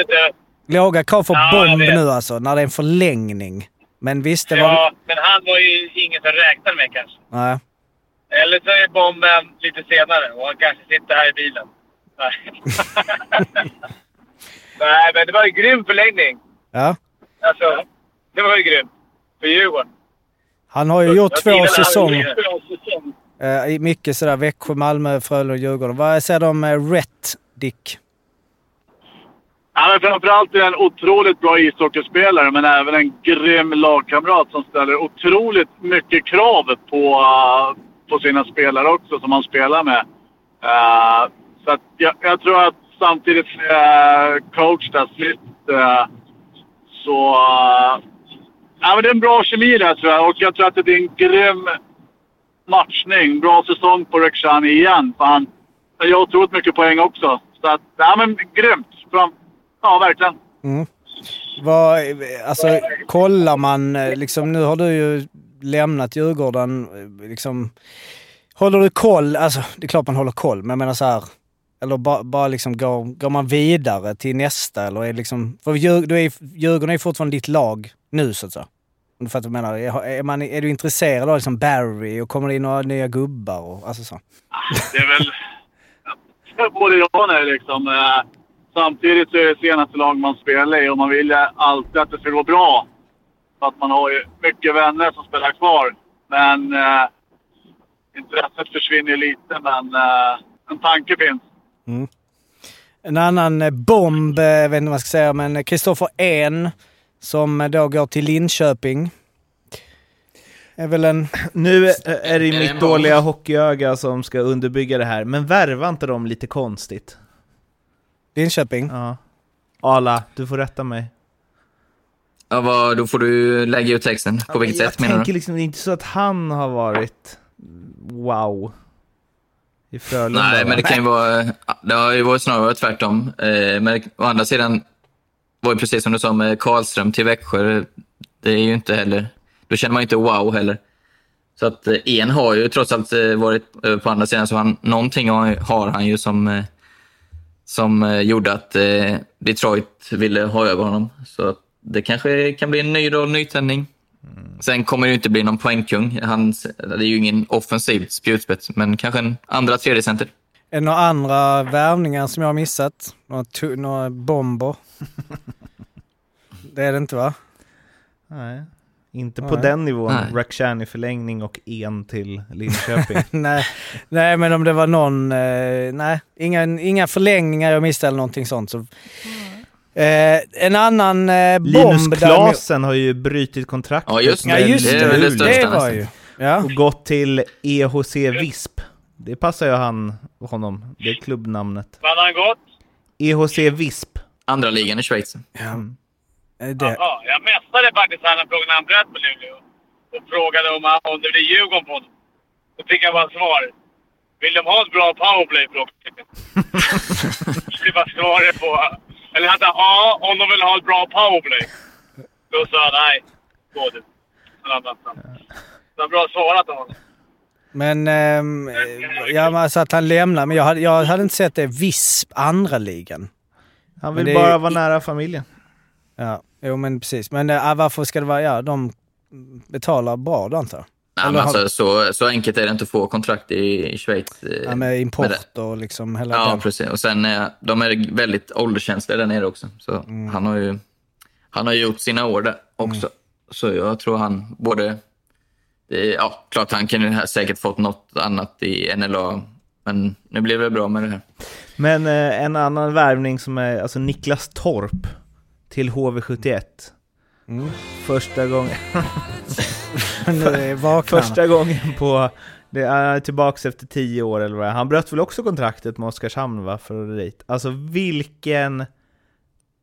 Speaker 1: låga krav för
Speaker 2: Ja,
Speaker 1: bomb nu alltså, när det är en förlängning. Men visst, det var...
Speaker 2: Ja, men han var ju ingen som räknade med kanske.
Speaker 1: Nej.
Speaker 2: Eller så är bomben lite senare och han kanske sitter här i bilen. Nej, Nej men det var en grym förlängning.
Speaker 1: Ja.
Speaker 2: Alltså, det var ju grymt. För Djurgården.
Speaker 1: Han har ju gjort två säsonger. Eh, mycket sådär Växjö, Malmö, Frölunda Djurgården. Vad säger du om eh, Dick?
Speaker 2: Ja, men framförallt är han en otroligt bra ishockeyspelare, men även en grym lagkamrat som ställer otroligt mycket krav på, eh, på sina spelare också, som han spelar med. Uh, Så att jag, jag tror att samtidigt som coach där, Smith, eh, uh, så... Uh, Ja, men det är en bra kemi där tror jag. Och jag tror att det är en grym matchning. Bra säsong på Rekshani igen. Fan. han har gör otroligt mycket poäng också. Så att, ja men grymt. Fram, ja, verkligen.
Speaker 1: Mm. Vad, alltså, kollar man, eh, liksom, nu har du ju lämnat Djurgården, eh, liksom, håller du koll, alltså det är klart man håller koll, men jag menar så här, eller bara, bara liksom går, går man vidare till nästa eller är liksom, för Djur, du är, Djurgården är fortfarande ditt lag nu så att säga. Om du fattar vad jag menar. Är, man, är du intresserad av liksom Barry och kommer det in några nya gubbar och alltså så?
Speaker 2: Det är väl... Både jag och nej liksom. Eh, Samtidigt så är det senaste lag man spelar i och man vill ju alltid att det ska gå bra. För att man har ju mycket vänner som spelar kvar. Men eh, intresset försvinner lite, men eh, en tanke finns.
Speaker 1: Mm. En annan eh, bomb, eh, jag vet inte vad jag ska säga, men Kristoffer En som då går till Linköping. Är väl en...
Speaker 3: Nu är det mitt dåliga hockeyöga som ska underbygga det här, men värvar inte de lite konstigt?
Speaker 1: Linköping?
Speaker 3: Ja. Ala, du får rätta mig.
Speaker 8: Ja, vad, då får du lägga ut texten. På vilket
Speaker 3: jag
Speaker 8: sätt menar
Speaker 3: tänker
Speaker 8: du?
Speaker 3: liksom, det är inte så att han har varit wow. I Frölunda
Speaker 8: Nej,
Speaker 3: va?
Speaker 8: men det kan ju vara... Det har ju varit snarare tvärtom. Eh, Men å andra sidan var det precis som du sa med Karlström till Växjö. Det är ju inte heller... Då känner man ju inte wow heller. Så att eh, en har ju trots allt eh, varit eh, på andra sidan, så han, någonting har, han ju som, som gjorde att Detroit ville ha över honom. Så det kanske kan bli en ny roll, nytändning. Sen kommer det ju inte bli någon poängkung. Han, det är ju ingen offensiv spjutspets, men kanske en andra, tredje center.
Speaker 1: Är det några andra värvningar som jag har missat? Några, några bomber? det är det inte va?
Speaker 3: Nej. Inte på
Speaker 1: Nej.
Speaker 3: den nivån.
Speaker 8: Nej.
Speaker 3: Rakhshani förlängning och en till Linköping.
Speaker 1: nej, nej, men om det var någon... Eh, nej, inga, inga förlängningar jag missade eller någonting sånt. Så. Eh, en annan eh, bomb...
Speaker 3: Linus Klasen har ju brutit kontraktet
Speaker 8: Ja, just
Speaker 1: Ja
Speaker 3: med
Speaker 1: just
Speaker 8: Det
Speaker 1: det,
Speaker 8: är väl det
Speaker 1: det,
Speaker 8: största
Speaker 1: var ju... Ja.
Speaker 3: och gått till EHC Visp. Det passar ju han, honom, det är klubbnamnet.
Speaker 2: Vad har han gått?
Speaker 3: EHC Visp.
Speaker 8: Andra ligan i Schweiz.
Speaker 1: ja. Eh, Det.
Speaker 2: Ja, jag mästade faktiskt han frågan när han bröt med Luleå. Och frågade om, han- om det blir Djurgården på honom. Då fick jag bara svar. Vill de ha ett bra powerplay? Det var svaret på... Eller han sa ja, om de vill ha ett bra powerplay. Då sa jag nej. Gå du. Han Det var bra svarat av honom.
Speaker 1: Men, eh, ja, men alltså att han lämnar, men jag hade, jag hade inte sett det Visp, andra ligan.
Speaker 3: Han vill
Speaker 1: är
Speaker 3: bara
Speaker 1: ju
Speaker 3: vara
Speaker 1: i-
Speaker 3: nära familjen.
Speaker 1: Ja, jo men precis. Men äh, varför ska det vara, ja de betalar bra då antar jag?
Speaker 8: Nej, men
Speaker 1: har-
Speaker 8: alltså, så, så enkelt är det inte att få kontrakt i, i Schweiz. eh,
Speaker 1: Ja, med import
Speaker 8: det.
Speaker 1: och liksom hela
Speaker 8: Ja,
Speaker 1: den.
Speaker 8: precis. Och sen eh, de är väldigt ålderskänsliga där nere också. Så
Speaker 1: Mm.
Speaker 8: han har ju han har gjort sina år där också. Så jag tror han både... Det är, ja, klart han kunde ha säkert fått något annat i NLA. Men nu blev det bra med det här.
Speaker 3: Men eh, en annan värvning som är, alltså Niklas Torp till HV71.
Speaker 1: Mm.
Speaker 3: Första gången, första gången på, det är tillbaks efter tio år eller vad det är. Han bröt väl också kontraktet med Oskarshamn va, för att dit. Alltså vilken,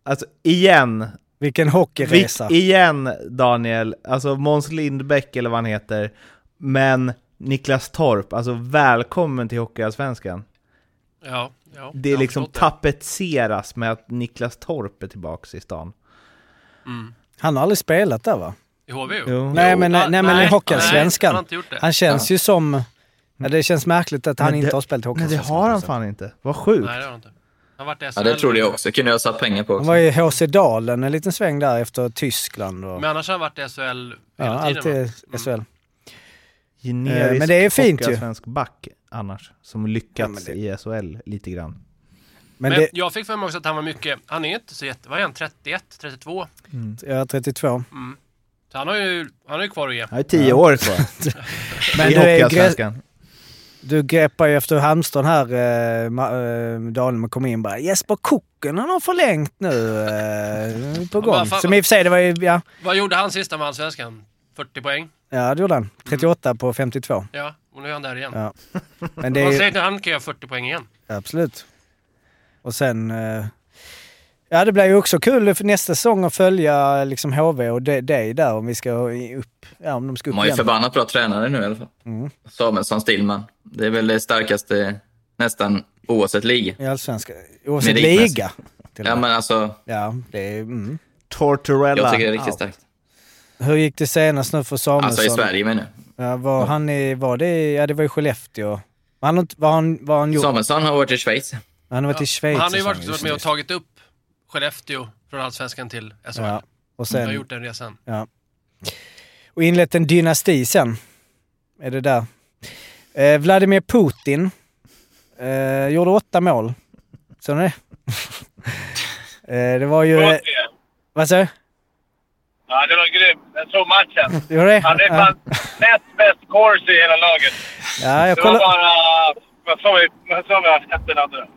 Speaker 3: alltså igen,
Speaker 1: Vilken
Speaker 3: Vilk,
Speaker 1: hockeyresa.
Speaker 3: igen Daniel, alltså Måns Lindbäck eller vad han heter, men Niklas Torp, alltså välkommen till Hockeyallsvenskan.
Speaker 9: Ja, ja.
Speaker 3: Det liksom
Speaker 9: det.
Speaker 3: tapetseras med att Niklas Torp är tillbaks i stan.
Speaker 9: Mm.
Speaker 1: Han har aldrig spelat där va?
Speaker 9: I HV?
Speaker 3: Jo.
Speaker 1: Nej, men-
Speaker 9: ah,
Speaker 1: nej, men i Hockeyallsvenskan.
Speaker 9: Nej, han det.
Speaker 1: Han känns ju som... Ja, det känns märkligt att han
Speaker 3: Men
Speaker 1: inte
Speaker 3: det-
Speaker 1: har spelat hockey.
Speaker 3: Nej det har han fan inte. Vad sjukt.
Speaker 9: Nej, det har han inte. Han har varit i SHL.
Speaker 8: Ja, det trodde jag också. kunde jag ha satt pengar på
Speaker 1: Han
Speaker 8: också.
Speaker 1: var i HC Dalen en liten sväng där efter Tyskland och...
Speaker 9: Men annars har han varit i SHL hela
Speaker 1: Ja,
Speaker 9: tiden.
Speaker 1: alltid
Speaker 9: va?
Speaker 1: SHL.
Speaker 3: Generisk
Speaker 1: Eh, men det är fint ju.
Speaker 3: hockeyallsvensk back annars, som lyckats
Speaker 1: Ja, det-
Speaker 3: i SHL lite grann.
Speaker 1: Men,
Speaker 9: Men
Speaker 1: det...
Speaker 9: jag fick för mig också att han var mycket, han är inte så jätte, vad är han, 31, 32?
Speaker 1: Jag är 32.
Speaker 9: Så han har ju, han har ju kvar att ge.
Speaker 3: Han har tio år kvar
Speaker 1: Men
Speaker 3: i
Speaker 1: du, är,
Speaker 3: Hockeyallsvenskan.
Speaker 1: Du greppar ju efter Halmstad här, eh, eh, Dahlman kom in bara Jesper Kocken han har förlängt nu, eh, på
Speaker 9: Ja,
Speaker 1: gång.
Speaker 9: fan-
Speaker 1: Som i och för sig, det var ju, ja,
Speaker 9: Vad gjorde han sista med Allsvenskan? 40 poäng?
Speaker 1: ja det gjorde han. 38 på 52.
Speaker 9: Ja, och nu är han där igen.
Speaker 1: Ja. Men det
Speaker 9: Man
Speaker 1: är
Speaker 9: säger
Speaker 1: ju,
Speaker 9: att han kan göra 40 poäng igen.
Speaker 1: Absolut. Och sen... eh, Ja, det blir ju också kul för nästa säsong att följa liksom HV och dig där om vi ska upp. Ja, om de ska upp
Speaker 8: De har ju förbannat bra tränare nu i alla fall.
Speaker 1: Mm.
Speaker 8: Samuelsson, Stillman. Det är väl det starkaste nästan oavsett liga.
Speaker 1: I Allsvenskan. Oavsett liga.
Speaker 8: Ja, men alltså,
Speaker 1: Ja, det är... Mm.
Speaker 3: Tortorella.
Speaker 8: jag tycker det är riktigt
Speaker 3: out.
Speaker 8: starkt.
Speaker 1: Hur gick det senast nu för Samuelsson?
Speaker 8: Alltså i Sverige menar jag.
Speaker 1: Ja, var han i... Var det. Ja, det var i Skellefteå. Var han, var han, var han gjort?
Speaker 8: Samuelsson har varit i Schweiz.
Speaker 1: Han har varit i Schweiz.
Speaker 9: Han har ju varit, med och tagit upp Skellefteå från Allsvenskan till SHL.
Speaker 1: Ja. Och
Speaker 9: Han har
Speaker 1: sen...
Speaker 9: gjort den resan.
Speaker 1: Ja. Och inlett en dynasti sen. Är det där. Eh, Vladimir Putin eh, gjorde åtta mål. Så ni det? eh, det var ju... Eh, vad sa du?
Speaker 2: Ja, det var grym. Jag såg matchen.
Speaker 1: Gjorde det?
Speaker 2: Han är
Speaker 1: Ja.
Speaker 2: fan näst bäst course i hela laget.
Speaker 1: Ja, jag
Speaker 2: Det var
Speaker 1: kollar...
Speaker 2: bara... Vad sa vi? Vad sa vi hette den andra?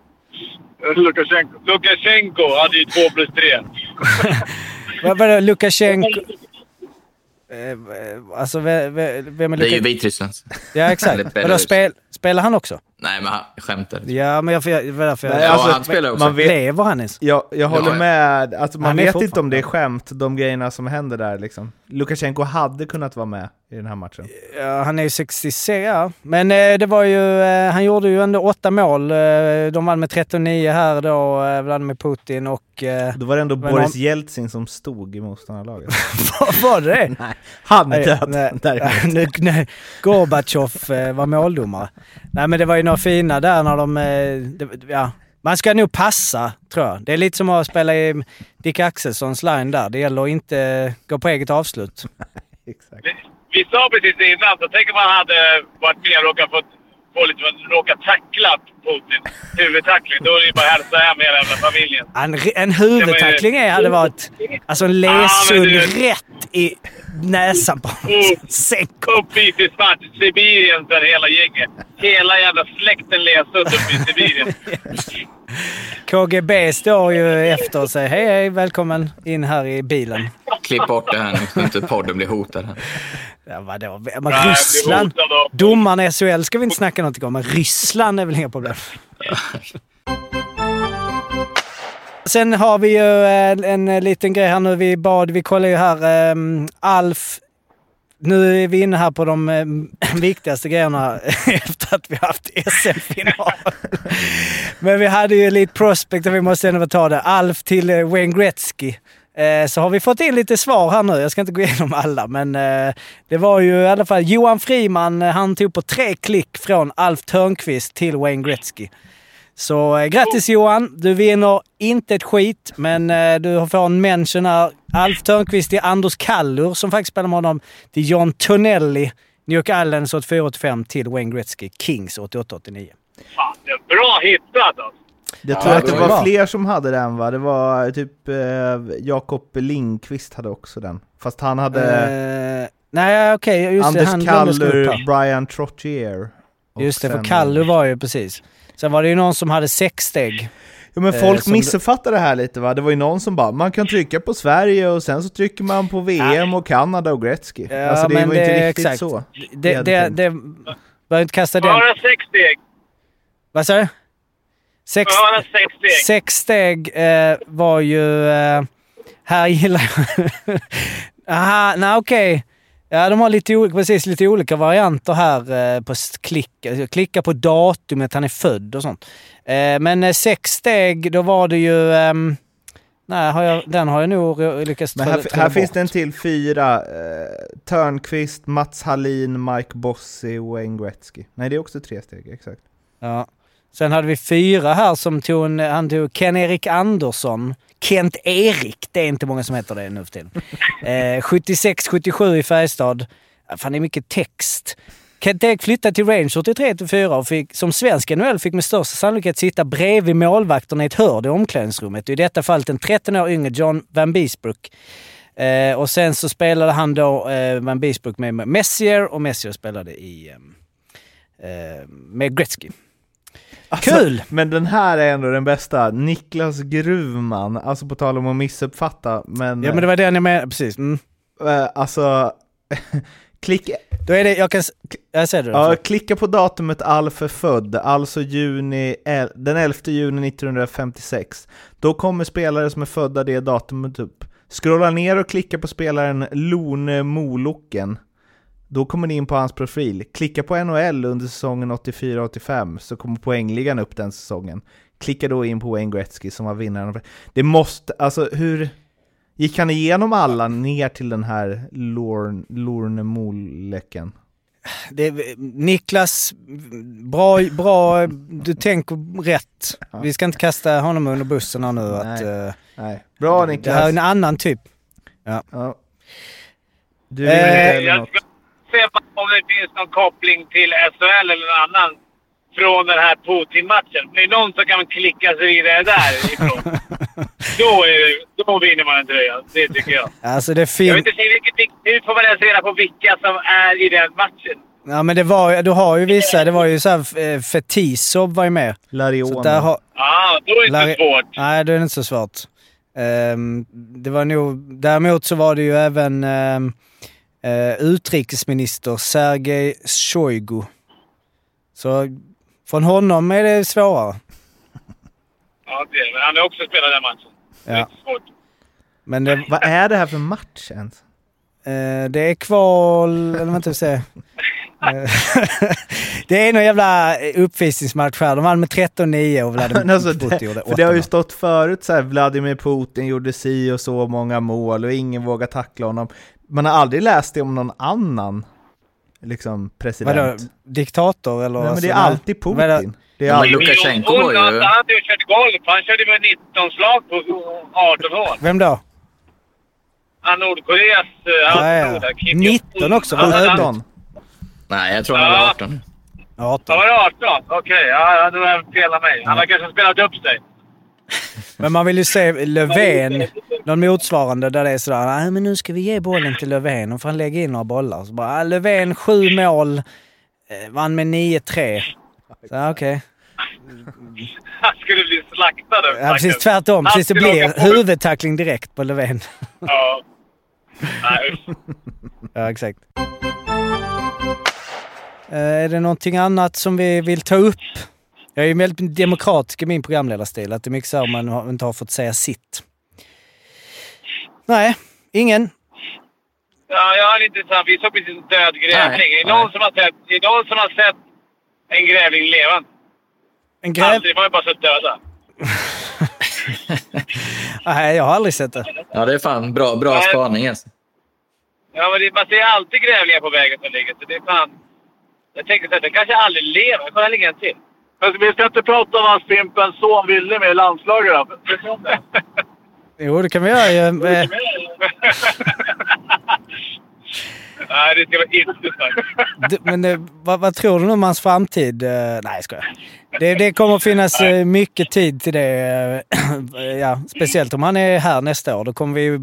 Speaker 2: Lukasjenko. Lukasjenko hade ju två plus tre.
Speaker 1: Vad var det? Lukasjenko... Eh, alltså, ve- ve- vem är
Speaker 8: Det är ju
Speaker 1: Lukasjenko?
Speaker 8: Vitrysslands.
Speaker 1: Ja,
Speaker 8: Eller
Speaker 1: exakt. Vadå,
Speaker 8: Belarus.
Speaker 1: spel, spelar han också?
Speaker 8: Nej, men han skämtar.
Speaker 1: Ja, men jag, jag, jag...
Speaker 3: Nej,
Speaker 8: Ja,
Speaker 3: alltså,
Speaker 8: han spelar också.
Speaker 3: Man vet,
Speaker 1: Lever han ens?
Speaker 3: jag, jag håller
Speaker 8: Ja.
Speaker 3: med, alltså, man vet inte om det är skämt, de grejerna som händer där liksom. Lukasjenko hade kunnat vara med i den här matchen.
Speaker 1: Ja, han är ju 66, ja. Men eh, det var ju, eh, han gjorde ju ändå åtta mål. Eh, de vann med 13-9 här då, Vladimir Putin och... Eh,
Speaker 3: Då var det ändå Boris
Speaker 1: om-
Speaker 3: Jeltsin som stod i motståndarlaget.
Speaker 1: var det?
Speaker 3: Nej, han är död.
Speaker 1: nej,
Speaker 3: däremot.
Speaker 1: nej, nej, Gorbatjov var måldomare. Nej men det var ju några fina där när de... Det, ja. Man ska nog passa, tror jag. Det är lite som att spela i Dick Axelssons line där. Det gäller att inte gå på eget avslut.
Speaker 3: Exakt.
Speaker 2: Vi, vi sa precis innan, så tänk om man hade varit med och råkat få, få lite, råkat tackla Putin. Huvudtackling. Då är det bara att hälsa hem hela jävla familjen.
Speaker 1: En, en huvudtackling är, hade varit alltså en lesund
Speaker 2: du-
Speaker 1: rätt i näsan på honom. Sänk
Speaker 2: Upp i svart Sibirien sen hela gänget. Hela jävla släkten Lesund upp i Sibirien.
Speaker 1: KGB står ju efter och säger hej hej, välkommen in här i bilen.
Speaker 8: Klipp bort det här nu så inte podden blir hotad. här.
Speaker 1: Ja, vadå? Men
Speaker 2: blir
Speaker 1: Ryssland? Domaren i SHL ska vi inte snacka någonting om, men Ryssland är väl inga problem. Sen har vi ju eh, en, en liten grej här nu. Vi bad, vi kollar ju här, um, Alf nu är vi inne här på de eh, viktigaste grejerna efter att vi haft SM-final. Men vi hade ju lite prospect och vi måste ändå ta det. Alf till eh, Wayne Gretzky. Eh, så har vi fått in lite svar här nu. Jag ska inte gå igenom alla, men det var ju i alla fall Johan Friman. Han tog på tre klick från Alf Törnqvist till Wayne Gretzky. Så eh, grattis Johan! Du vinner inte ett skit, men eh, du får en mention här. Alf Törnqvist till Anders Kallur som faktiskt spelar med honom. Till John Tonelli, New York Islanders 84-85 till Wayne Gretzky, Kings 88-89.
Speaker 2: Fan, det är bra hittat alltså.
Speaker 3: Jag tror
Speaker 1: Ja,
Speaker 3: att det
Speaker 1: det
Speaker 3: var
Speaker 1: var bra.
Speaker 3: fler som hade den va? Det var typ eh, Jakob Lindqvist hade också den. Fast han hade
Speaker 1: Eh, nej, okej. just det.
Speaker 3: Anders
Speaker 1: upp här.
Speaker 3: Kallur, Brian Trottier.
Speaker 1: Just det, för Kallur var ju precis. Sen var det ju någon som hade sexsteg.
Speaker 3: Ja men
Speaker 1: eh,
Speaker 3: folk
Speaker 1: som
Speaker 3: missuppfattar det här lite va? Det var ju någon som bara, man kan trycka på Sverige och sen så trycker man på VM och Kanada och Gretzky.
Speaker 1: Ja,
Speaker 3: alltså det
Speaker 1: men
Speaker 3: var inte
Speaker 1: det-
Speaker 3: riktigt
Speaker 1: exakt.
Speaker 3: så.
Speaker 1: Det, det, det, bör inte kasta den.
Speaker 2: Bara sex steg.
Speaker 1: Vad sa du? Sex,
Speaker 2: Bara sex steg.
Speaker 1: sex steg eh, var ju... Eh, här gillar jag... Aha, nej okej. Ja, de har lite, precis, lite olika varianter här eh, på s- klick. Alltså, Klicka på datumet han är född och sånt. Eh, men eh, sex steg, då var det ju... ehm, nej, har jag, den har jag nog lyckats
Speaker 3: Men här, här finns det en till fyra. Törnqvist, Mats Hallin, Mike Bossy, Wayne Gretzky. Nej det är också tre steg, exakt.
Speaker 1: Ja. Sen hade vi fyra här som tog, en, han tog Ken-Erik Andersson. Kent-Erik, det är inte många som heter det nu för tiden. Eh, 76-77 i Färjestad. Fan, det är mycket text. Kent-Erik flyttade till Rangers 83-84 och fick, som svensk NHL fick med största sannolikhet sitta bredvid målvakterna i ett hörn i omklädningsrummet. I detta fallet en 13 år yngre John Van Beesbrook. Eh, och sen så spelade han då eh, Van Beesbrook med Messier och Messier spelade i, eh, eh, med Gretzky.
Speaker 3: Alltså,
Speaker 1: Kul!
Speaker 3: Men den här är ändå den bästa. Niklas Gruvman, alltså på tal om att missuppfatta, men...
Speaker 1: Ja men det var den jag menade, precis. Mm.
Speaker 3: eh, alltså, Klick,
Speaker 1: Då är det, jag kan... Jag säger det.
Speaker 3: ja, klicka på datumet Alf är född, alltså juni, el- den 11 juni 1956. Då kommer spelare som är födda det datumet upp. Scrolla ner och klicka på spelaren Lone Moloken. Då kommer ni in på hans profil. Klicka på NHL under säsongen 84-85 så kommer poängligan upp den säsongen. Klicka då in på Wayne Gretzky som var vinnaren. Det måste, alltså hur... Gick han igenom alla ner till den här Lorne, Lorne Moleken?
Speaker 1: Det Niklas, bra, bra, du tänker rätt. Vi ska inte kasta honom under bussen här nu. Att,
Speaker 3: Nej.
Speaker 1: eh,
Speaker 3: Nej. Bra
Speaker 1: det
Speaker 3: Niklas!
Speaker 1: här är en annan typ.
Speaker 3: Ja. Du vill
Speaker 1: Eh,
Speaker 3: inte
Speaker 2: Jag
Speaker 3: något.
Speaker 2: Se om det finns någon koppling till SHL eller någon annan från den här Putin-matchen. Det är någon som kan klicka sig vidare därifrån. då, är det, då vinner man en tröja. Det tycker jag.
Speaker 1: Alltså det är
Speaker 2: Jag vet inte vilket, hur får man ens reda på vilka som är i den matchen?
Speaker 1: Ja men det var du har ju vissa, det var ju såhär, eh, Fetisov var ju med. Har,
Speaker 2: Ja, då är det inte svårt.
Speaker 1: Nej, det är inte så svårt. Ehm, det var nog, däremot så var det ju även ehm, eh, utrikesminister Sergej Shoigu. Så från honom är det svårare.
Speaker 2: Ja, det är, men han har också spelat den matchen. Det
Speaker 1: Ja.
Speaker 2: svårt.
Speaker 1: Men det,
Speaker 3: Vad är det här för match ens?
Speaker 1: eh, det är kval, eller vänta vi se. Eh, det är någon jävla uppvisningsmatch här. De vann med 13-9 och Vladimir
Speaker 3: alltså,
Speaker 1: Putin
Speaker 3: det,
Speaker 1: gjorde
Speaker 3: för det har ju
Speaker 1: 8
Speaker 3: stått förut så här, Vladimir Putin gjorde si och så många mål och ingen vågar tackla honom. Man har aldrig läst det om någon annan liksom president.
Speaker 1: Vadå, diktator eller?
Speaker 3: Nej, men det är alltid
Speaker 1: Vadå?
Speaker 3: Putin. Det är aldrig...
Speaker 8: Lukasjenko var ju-
Speaker 2: Han hade ju kört golf. Han körde med 19 slag på 18 år.
Speaker 1: Vem då?
Speaker 2: Han Nordkoreas... eh, Han
Speaker 1: Ja, ja.
Speaker 2: stod där, Kim
Speaker 1: 19
Speaker 2: Jong-Un.
Speaker 1: också,
Speaker 3: 17.
Speaker 8: Nej, jag tror han var
Speaker 2: Ja.
Speaker 8: 18.
Speaker 1: 18.
Speaker 2: Han var 18? Okej, ja, då har jag fel av mig. Han har kanske spelat upp sig.
Speaker 1: Men man vill ju se Löfven, någon motsvarande där det är sådär, nej men nu ska vi ge bollen till Löfven och får han lägga in några bollar. Så bara, ah, Löfven sju mål, eh, vann med 9-3. Så ja, okej.
Speaker 2: Han skulle bli slaktad.
Speaker 1: Ja, precis tvärtom. Precis, det blir huvudtackling direkt på Löfven.
Speaker 2: Ja. Nej.
Speaker 1: Ja, exakt. Eh, Är det någonting annat som vi vill ta upp? Jag är ju väldigt demokratisk i min programledarstil. Att det är mycket så här man inte har fått säga sitt. Nej, ingen.
Speaker 2: Ja, jag har en intressant. Vi såg precis en död grävling.
Speaker 8: Nej,
Speaker 2: Är det någon som har sett, är det någon som har sett en grävling levande?
Speaker 1: En gräv...
Speaker 2: Aldrig. Man har ju bara sett döda.
Speaker 1: Nej, jag har aldrig sett det.
Speaker 8: Ja, det är fan bra, bra
Speaker 2: Nej.
Speaker 8: spaning alltså.
Speaker 2: Ja, men det, man ser alltid grävlingar på vägen som ligger. Så det är fan... Jag tänkte att den kanske aldrig lever. Jag kollar ligga en till.
Speaker 10: Men vi ska inte prata om hans Fimpens son Ville med i landslaget då.
Speaker 1: Jo, det kan vi göra ju. Eh,
Speaker 2: Nej, det ska vara
Speaker 1: d- Men eh, vad, vad tror du om hans framtid? Eh, Nej, jag. Det, det kommer finnas eh, mycket tid till det. Ja, speciellt om han är här nästa år. Då kommer vi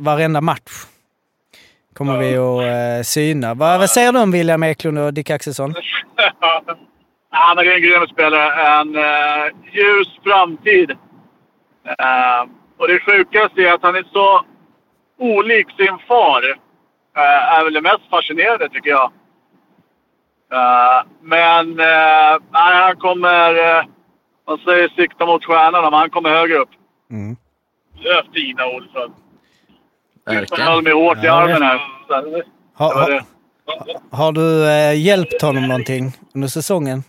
Speaker 1: Varenda match kommer vi att syna. Vad, vad säger du om William Eklund och Dick Axelsson?
Speaker 10: Han är en grym spelare. En ljus framtid. Eh, och det sjukaste är att han är så olik sin far. Uh, är väl det mest fascinerande tycker jag. Eh, men uh, han kommer... Uh, man säger sikta mot stjärnan, men han kommer högre upp.
Speaker 1: Mm.
Speaker 2: Fina Olsson.
Speaker 10: Han höll mig hårt i armen här. Så,
Speaker 1: Har,
Speaker 10: var
Speaker 1: har, du eh, hjälpt honom någonting under säsongen?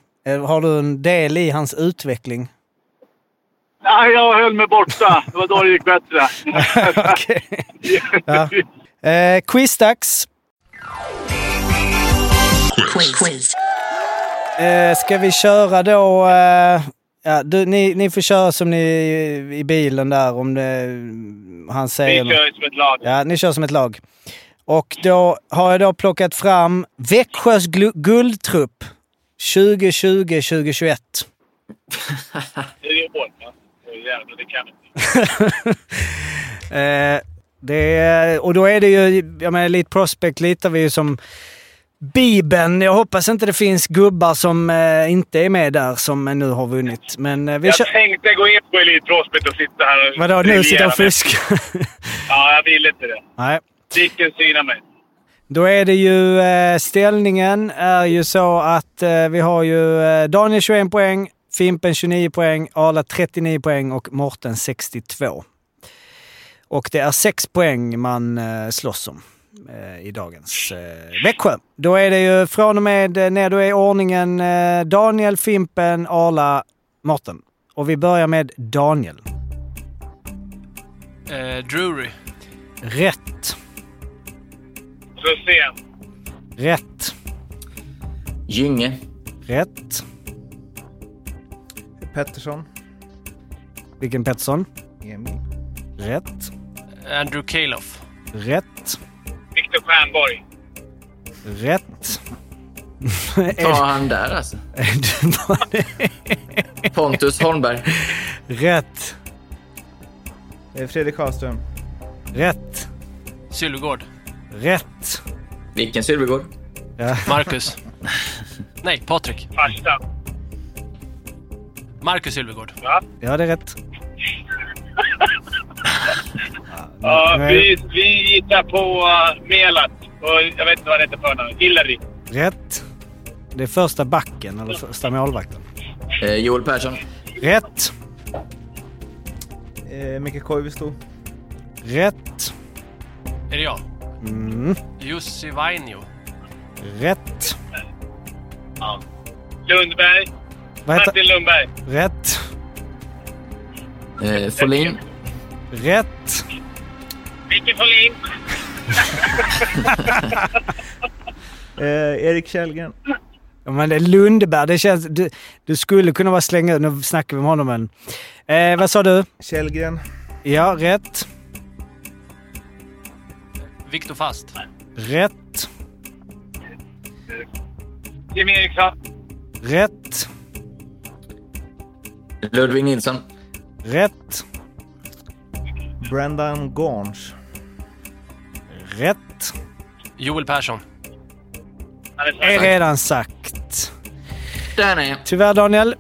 Speaker 1: Har du en del i hans utveckling?
Speaker 10: Nej, jag höll mig borta. Det var då det gick bättre.
Speaker 1: Okej. Ja. Eh, quizdags.
Speaker 11: Quiz.
Speaker 1: Eh, ska vi köra då... Eh, ja, du, ni, ni får köra som ni i bilen där om det, han säger...
Speaker 2: Vi kör som ett lag.
Speaker 1: Ja, ni kör som ett lag. Och då har jag då plockat fram Växjös guldtrupp 2020-2021.
Speaker 2: Det är ju hårt. va? Åh, Jävlar, det kan inte.
Speaker 1: Eh, det är, och då är det ju, jag menar Elite Prospect litar vi ju som Bibeln. Jag hoppas inte det finns gubbar som eh, inte är med där som nu har vunnit. Men eh, vi
Speaker 2: Jag
Speaker 1: kör...
Speaker 2: tänkte gå in på Elite Prospect och sitta här och...
Speaker 1: Vadå, nu sitter och fuska?
Speaker 2: Ja, jag vill inte det.
Speaker 1: Nej.
Speaker 2: Dicken synar mig.
Speaker 1: Då är det ju eh, ställningen är ju så att eh, vi har ju eh, Daniel 21 poäng, Fimpen 29 poäng, Arla 39 poäng och Morten 62. Och det är sex poäng man eh, slåss om eh, i dagens eh, Växjö. Då är det ju från och med ner, då är ordningen eh, Daniel, Fimpen, Arla, Morten. Och vi börjar med Daniel.
Speaker 9: Eh, Drury.
Speaker 1: Rätt.
Speaker 2: Rosén.
Speaker 1: Rätt.
Speaker 8: Gynge.
Speaker 1: Rätt.
Speaker 3: Pettersson.
Speaker 1: Vilken Pettersson?
Speaker 3: Emil.
Speaker 1: Rätt.
Speaker 9: Andrew Calof.
Speaker 1: Rätt.
Speaker 2: Viktor Stjernborg.
Speaker 1: Rätt.
Speaker 8: Ta han där alltså. Pontus Holmberg.
Speaker 1: Rätt.
Speaker 3: Fredrik Karlström.
Speaker 1: Rätt.
Speaker 9: Sylvegård.
Speaker 1: Rätt.
Speaker 8: Vilken Sylvegård?
Speaker 1: Ja.
Speaker 9: Marcus. Nej, Patrik.
Speaker 2: Farsta.
Speaker 9: Marcus Sylvegård.
Speaker 2: Va?
Speaker 1: Ja, det är rätt.
Speaker 2: Ja, vi, vi hittar på uh, Melat. Och jag vet inte vad det heter för namn. Hillary.
Speaker 1: Rätt. Det är första backen, eller första målvakten.
Speaker 8: Eh, Joel Persson.
Speaker 1: Rätt.
Speaker 3: Eh, Micke Koivisto.
Speaker 1: Rätt.
Speaker 9: Är det jag?
Speaker 1: Mm.
Speaker 9: Jussi Vainio.
Speaker 1: Rätt.
Speaker 2: Ja. Lundberg.
Speaker 1: Vad heter...
Speaker 2: Martin Lundberg.
Speaker 1: Rätt.
Speaker 8: Eh, Folin.
Speaker 1: Rätt.
Speaker 2: Micke Folin.
Speaker 3: Eh, Erik Källgren.
Speaker 1: Ja, men det Lundberg. Det känns... Du, du skulle kunna vara slänga. Nu snackar vi om honom men... Eh, vad sa du?
Speaker 3: Källgren.
Speaker 1: Ja, rätt.
Speaker 9: Viktor Fast.
Speaker 1: Rätt.
Speaker 2: Jim Eriksson.
Speaker 1: Rätt.
Speaker 8: Ludvig Nilsson.
Speaker 1: Rätt.
Speaker 3: Brendan Garns.
Speaker 1: Rätt.
Speaker 9: Joel Persson.
Speaker 1: Är redan sagt.
Speaker 8: Där är.
Speaker 1: Tyvärr Daniel.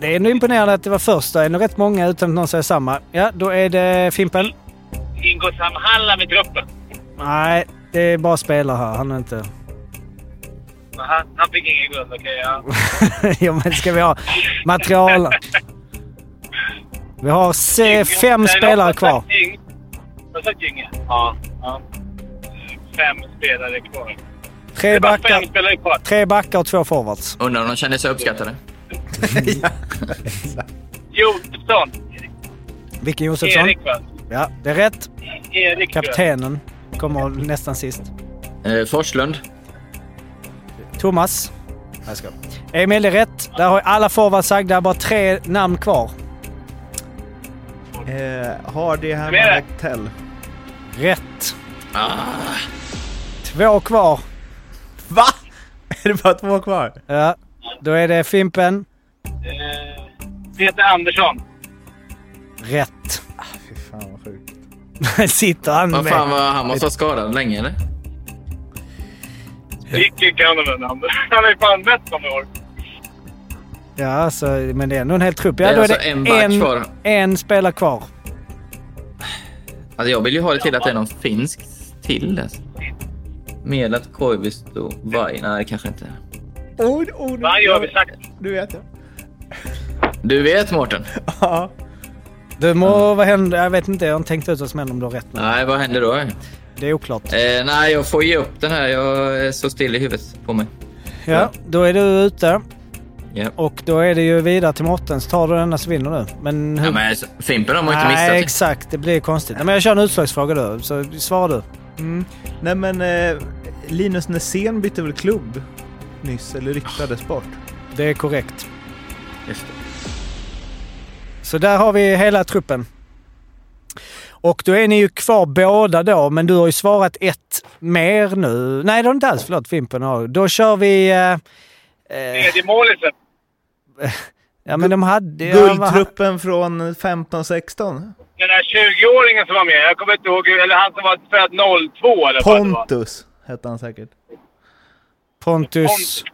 Speaker 1: Det är ändå imponerande att det var första. Det är ändå rätt många utan att någon säger samma. Ja, då är det Fimpen.
Speaker 2: Ingo Samhallam i truppen.
Speaker 1: Nej, det är bara spelare här. Han är inte...
Speaker 2: Aha, han fick ingen guld. Okej, ja.
Speaker 1: ja, men ska vi ha material? Vi har se, fem spelare kvar.
Speaker 2: sagt du sagt Gynge? Ja. ja. Fem spelare kvar. Det
Speaker 1: Tre
Speaker 2: är
Speaker 1: backar,
Speaker 2: spelare kvar.
Speaker 1: tre backar och två forwards.
Speaker 8: Undrar om de känner sig uppskattade.
Speaker 2: Josefsson.
Speaker 1: Vilken Josefsson?
Speaker 2: Erik va?
Speaker 1: Ja, det är rätt.
Speaker 2: Erik jag.
Speaker 1: Kaptenen kommer nästan sist.
Speaker 8: Eh, Forslund.
Speaker 1: Thomas. Jag skojar. Emil, det är rätt. Där har alla forwards sagda. Bara tre namn kvar.
Speaker 3: Eh, Hardy
Speaker 2: Vem är
Speaker 3: Herman
Speaker 2: det?
Speaker 3: Ektell.
Speaker 1: Rätt.
Speaker 8: Ah,
Speaker 1: Två kvar.
Speaker 3: Va? Är det bara två kvar?
Speaker 1: Ja, då är det Fimpen.
Speaker 2: Eh, Peter Andersson.
Speaker 1: Rätt.
Speaker 3: Fy fan vad sjukt.
Speaker 1: Sitter han
Speaker 8: vad
Speaker 1: med.
Speaker 8: fan var han måste ha skadad länge eller?
Speaker 2: Vilken kan du med namn? Han är fan bäst som i år.
Speaker 1: Ja, alltså, men det är ändå en hel trupp. Ja,
Speaker 8: Det är
Speaker 1: då är
Speaker 8: alltså
Speaker 1: det
Speaker 8: en
Speaker 1: en,
Speaker 8: kvar.
Speaker 1: en spelare kvar.
Speaker 8: Alltså jag vill ju ha det till att det är någon finsk till. Alltså. Melat, Koivisto, Vai. Nej, kanske inte.
Speaker 3: Oh, oh,
Speaker 2: Vad gör vi sagt?
Speaker 3: Du vet jag.
Speaker 8: Du vet Mårten?
Speaker 3: Ja.
Speaker 1: Du må, vad händer? Jag vet inte, jag har inte tänkt ut vad som händer om du har rätt.
Speaker 8: Nej, vad händer då?
Speaker 1: det är oklart.
Speaker 8: Eh, nej, jag får ge upp den här. Jag är så still i huvudet på mig.
Speaker 1: Ja, då är du ute.
Speaker 8: Ja.
Speaker 1: Och då är det ju vidare till Mårten. Så tar du denna så vinner du. Men hur...
Speaker 8: Ja, men alltså, Fimpen har man inte
Speaker 1: Nej,
Speaker 8: missat.
Speaker 1: exakt. Det blir konstigt. Nej, men jag kör en utslagsfråga då, så svarar du.
Speaker 3: Mm. Nej men eh, Linus Nässén bytte väl klubb nyss, eller ryktades bort?
Speaker 1: Det är korrekt.
Speaker 8: Just det.
Speaker 1: Så där har vi hela truppen. Och då är ni ju kvar båda då, men du har ju svarat ett mer nu. Nej, det har du inte alls. Förlåt, Fimpen har. Då kör vi... Eh, eh,
Speaker 2: Tredje målisen.
Speaker 1: ja, men de hade... ja,
Speaker 3: Guldtruppen från 15-16?
Speaker 2: Den där 20-åringen som var med. Jag kommer inte ihåg. Eller han som var född 02 eller var.
Speaker 3: Pontus hette han säkert.
Speaker 1: Pontus...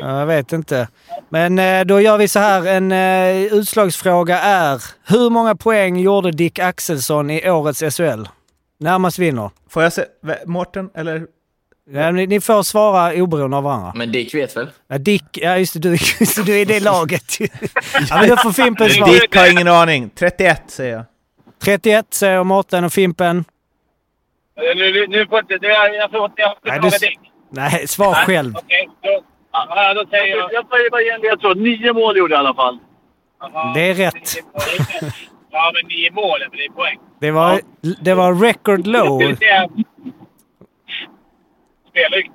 Speaker 1: Ja, jag vet inte. Men eh, då gör vi så här. En eh, utslagsfråga är hur många poäng gjorde Dick Axelsson i årets SHL? Närmast vinner.
Speaker 3: Får jag se? Mårten, eller?
Speaker 1: Ja, ni, ni får svara oberoende av varandra.
Speaker 8: Men Dick vet väl?
Speaker 1: Ja, Dick, ja just det, du, just det, du är i det laget. ja, men då får Fimpen svara.
Speaker 3: Dick har ingen aning. 31 säger jag.
Speaker 1: 31 säger Mårten och Fimpen.
Speaker 2: Nu, nu, nu får inte... Jag får inte... Jag får
Speaker 1: Nej,
Speaker 2: inte fråga Dick.
Speaker 1: Nej, svar själv.
Speaker 2: Okej, då, ja, då säger jag... Jag säger bara igen det jag tror. Nio mål gjorde jag i alla fall.
Speaker 1: Det är rätt.
Speaker 2: Ja, men nio mål, är poäng.
Speaker 1: Det var, det var record low.
Speaker 2: Spellykt.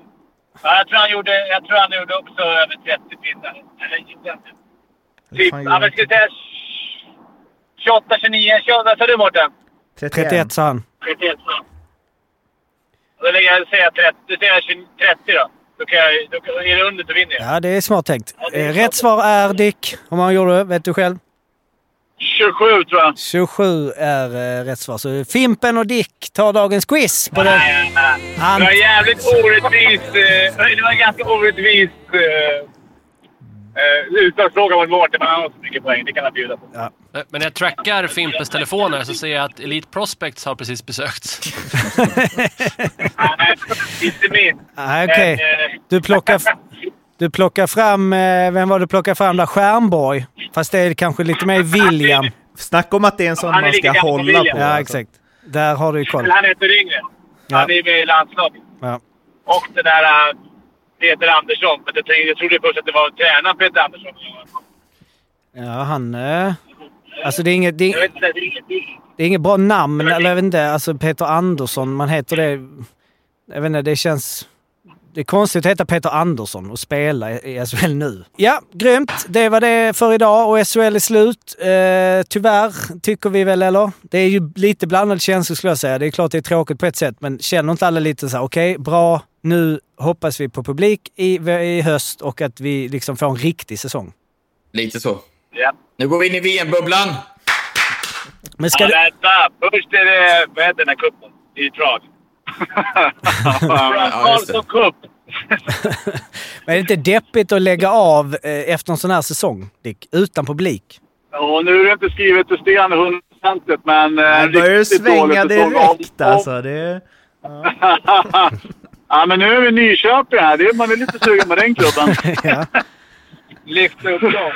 Speaker 2: Ja, jag tror han gjorde, jag tror han gjorde också över 30 pinnar. Eller inte. Typ, ja, men ska vi säga 28, 29, 28. Vad sa du Mårten?
Speaker 1: 31 sa han.
Speaker 2: 31. ja. Då lägger jag, säger jag 30. Då säger jag 20 30 då. Då, kan jag, då är det under så vinner jag.
Speaker 1: Ja, det är smart tänkt. Eh, Rätt svar är Dick. Hur många gjorde du? Vet du själv?
Speaker 2: 27 tror jag.
Speaker 1: 27 är eh, rätt svar. Så Fimpen och Dick tar dagens quiz. På den.
Speaker 2: Nej, nej. Det var jävligt orättvist. eh, Det var ganska orättvis uh, utslagsfråga mot Mårten, men han har så mycket poäng. Det kan han bjuda på.
Speaker 1: Ja.
Speaker 9: Men när jag trackar Fimpens telefoner så ser jag att Elite Prospects har precis besökts.
Speaker 2: Nej, inte min.
Speaker 1: Ah, Okej.
Speaker 2: Men, eh,
Speaker 1: Du plockar, du plockar fram... eh, Vem var det du plockade fram där? Stjernborg. Fast det är kanske lite mer William.
Speaker 3: Snacka om att det är en sån
Speaker 2: är
Speaker 3: man ska hålla
Speaker 2: William.
Speaker 3: på.
Speaker 1: Ja, exakt. Där har du ju koll.
Speaker 2: Han inte yngre.
Speaker 1: Ja.
Speaker 2: Han är med i landslaget.
Speaker 1: Ja.
Speaker 2: Och den där äh, Peter Andersson. Men jag, tänkte, jag trodde först att det var tränaren Peter Andersson.
Speaker 1: Ja, han... eh, Alltså det är inget, det är,
Speaker 2: det är inget
Speaker 1: bra namn, eller jag vet inte. Alltså Peter Andersson, man heter det... Jag vet inte, det känns... Det är konstigt att heta Peter Andersson och spela i SHL nu. Ja, grymt. Det var det för idag och SHL är slut. Eh, tyvärr, tycker vi väl, eller? Det är ju lite blandade känslor skulle jag säga. Det är klart det är tråkigt på ett sätt, men känner inte alla lite så här, okej, bra, nu hoppas vi på publik i, i höst och att vi liksom får en riktig säsong.
Speaker 8: Lite så.
Speaker 2: Ja.
Speaker 8: Nu går vi in i VM-bubblan.
Speaker 1: Men ska
Speaker 2: Ja,
Speaker 1: du...
Speaker 2: vänta. Först är det... Vad heter den här cupen? I Prag.
Speaker 8: Det.
Speaker 2: Karlsson Cup.
Speaker 1: Men är det inte deppigt att lägga av eh, efter en sån här säsong, Dick? Utan publik?
Speaker 2: Och nu är det inte skrivet i sten 100% men... eh,
Speaker 3: Han börjar svänga direkt alltså. Det...
Speaker 2: ja, men nu är vi i Nyköping här. Det är, man är lite sugen på den klubben.
Speaker 1: ja.
Speaker 2: Lyfta upp dem.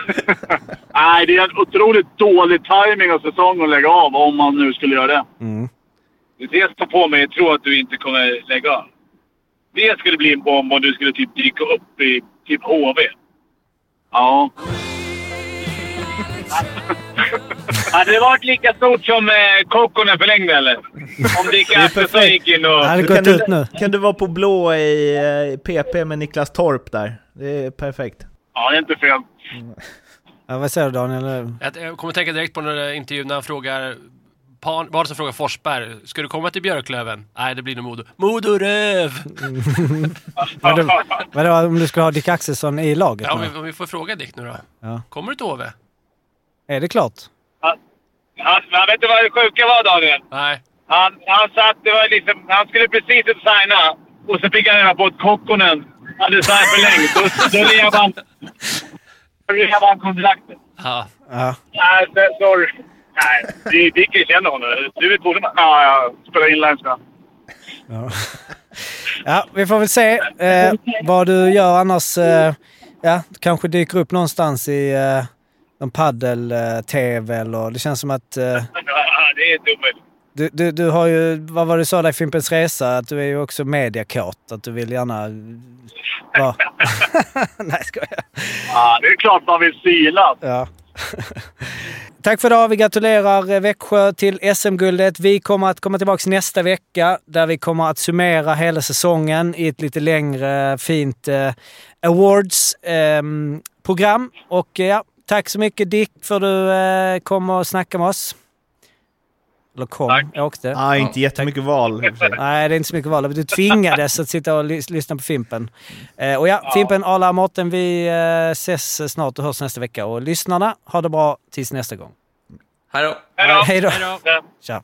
Speaker 2: Nej, det är en otroligt dålig timing av säsongen att lägga av om man nu skulle göra det.
Speaker 1: Mm.
Speaker 2: Det som får mig att tro att du inte kommer lägga av. Det skulle bli en bomb om du skulle typ dyka upp i typ HV. Ja. Hade det varit lika stort som eh, Kokkonen förlängde eller? Om Dick Axelsson gick in och...
Speaker 3: Då
Speaker 1: gått
Speaker 3: kan, du,
Speaker 1: ut nu.
Speaker 3: kan du vara på blå i eh, PP med Niklas Torp där. Det är perfekt.
Speaker 2: Ja, det är inte fel.
Speaker 1: Ja, vad säger du Daniel?
Speaker 9: Jag jag kommer tänka direkt på den där intervjun när han frågar Pan, vad var det som frågar Forsberg? Ska du komma till Björklöven? Nej, det blir nog Modo. Modoröv!
Speaker 1: Vadå, vadå om du skulle ha Dick Axelsson i laget
Speaker 9: Ja, om vi, om vi får fråga Dick nu då.
Speaker 1: Ja.
Speaker 9: Kommer du till HV?
Speaker 1: Är det klart?
Speaker 2: Han, han vet du vad det sjuka var Daniel?
Speaker 9: Nej.
Speaker 2: Han, han satt, det var liksom, han skulle precis ut signa och så fick han reda på att Kokkonen hade signat förlängt. Då, då rev han... Rev han kontraktet.
Speaker 9: Ja.
Speaker 1: Ja.
Speaker 2: Nej, sorry. Nej, vi Dick känner honom. Du vet borde man... Ja, jag spelar inlines med
Speaker 1: Ja. ja, vi får väl se eh, vad du gör annars. Eh, ja, kanske dyker upp någonstans i eh, någon paddel-tv eller det känns som att eh,
Speaker 2: Ja, det är inte omöjligt.
Speaker 1: du, du, du har ju, vad var det du sa där i Fimpens Resa, att du är ju också mediakåt. Att du vill gärna vara... Nej, ska jag.
Speaker 2: Ja, det är klart man vill synas.
Speaker 1: Ja. Tack för idag. Vi gratulerar eh, Växjö till SM-guldet. Vi kommer att komma tillbaka nästa vecka där vi kommer att summera hela säsongen i ett lite längre fint eh, awards-program. Ehm, och eh, ja, tack så mycket Dick för att du eh, kom och snackade med oss. Eller kom,
Speaker 2: Tack.
Speaker 1: jag åkte.
Speaker 3: Ah, inte jättemycket val.
Speaker 1: Nej, det är inte så mycket val. Du tvingades att sitta och lys- lyssna på Fimpen. Eh, och ja, Fimpen, Arla, Mårten, vi eh, ses snart och hörs nästa vecka. Och lyssnarna, ha det bra tills nästa gång.
Speaker 8: Hej då.
Speaker 2: Hej då!
Speaker 1: Hej då.
Speaker 2: Ja.
Speaker 1: Tja.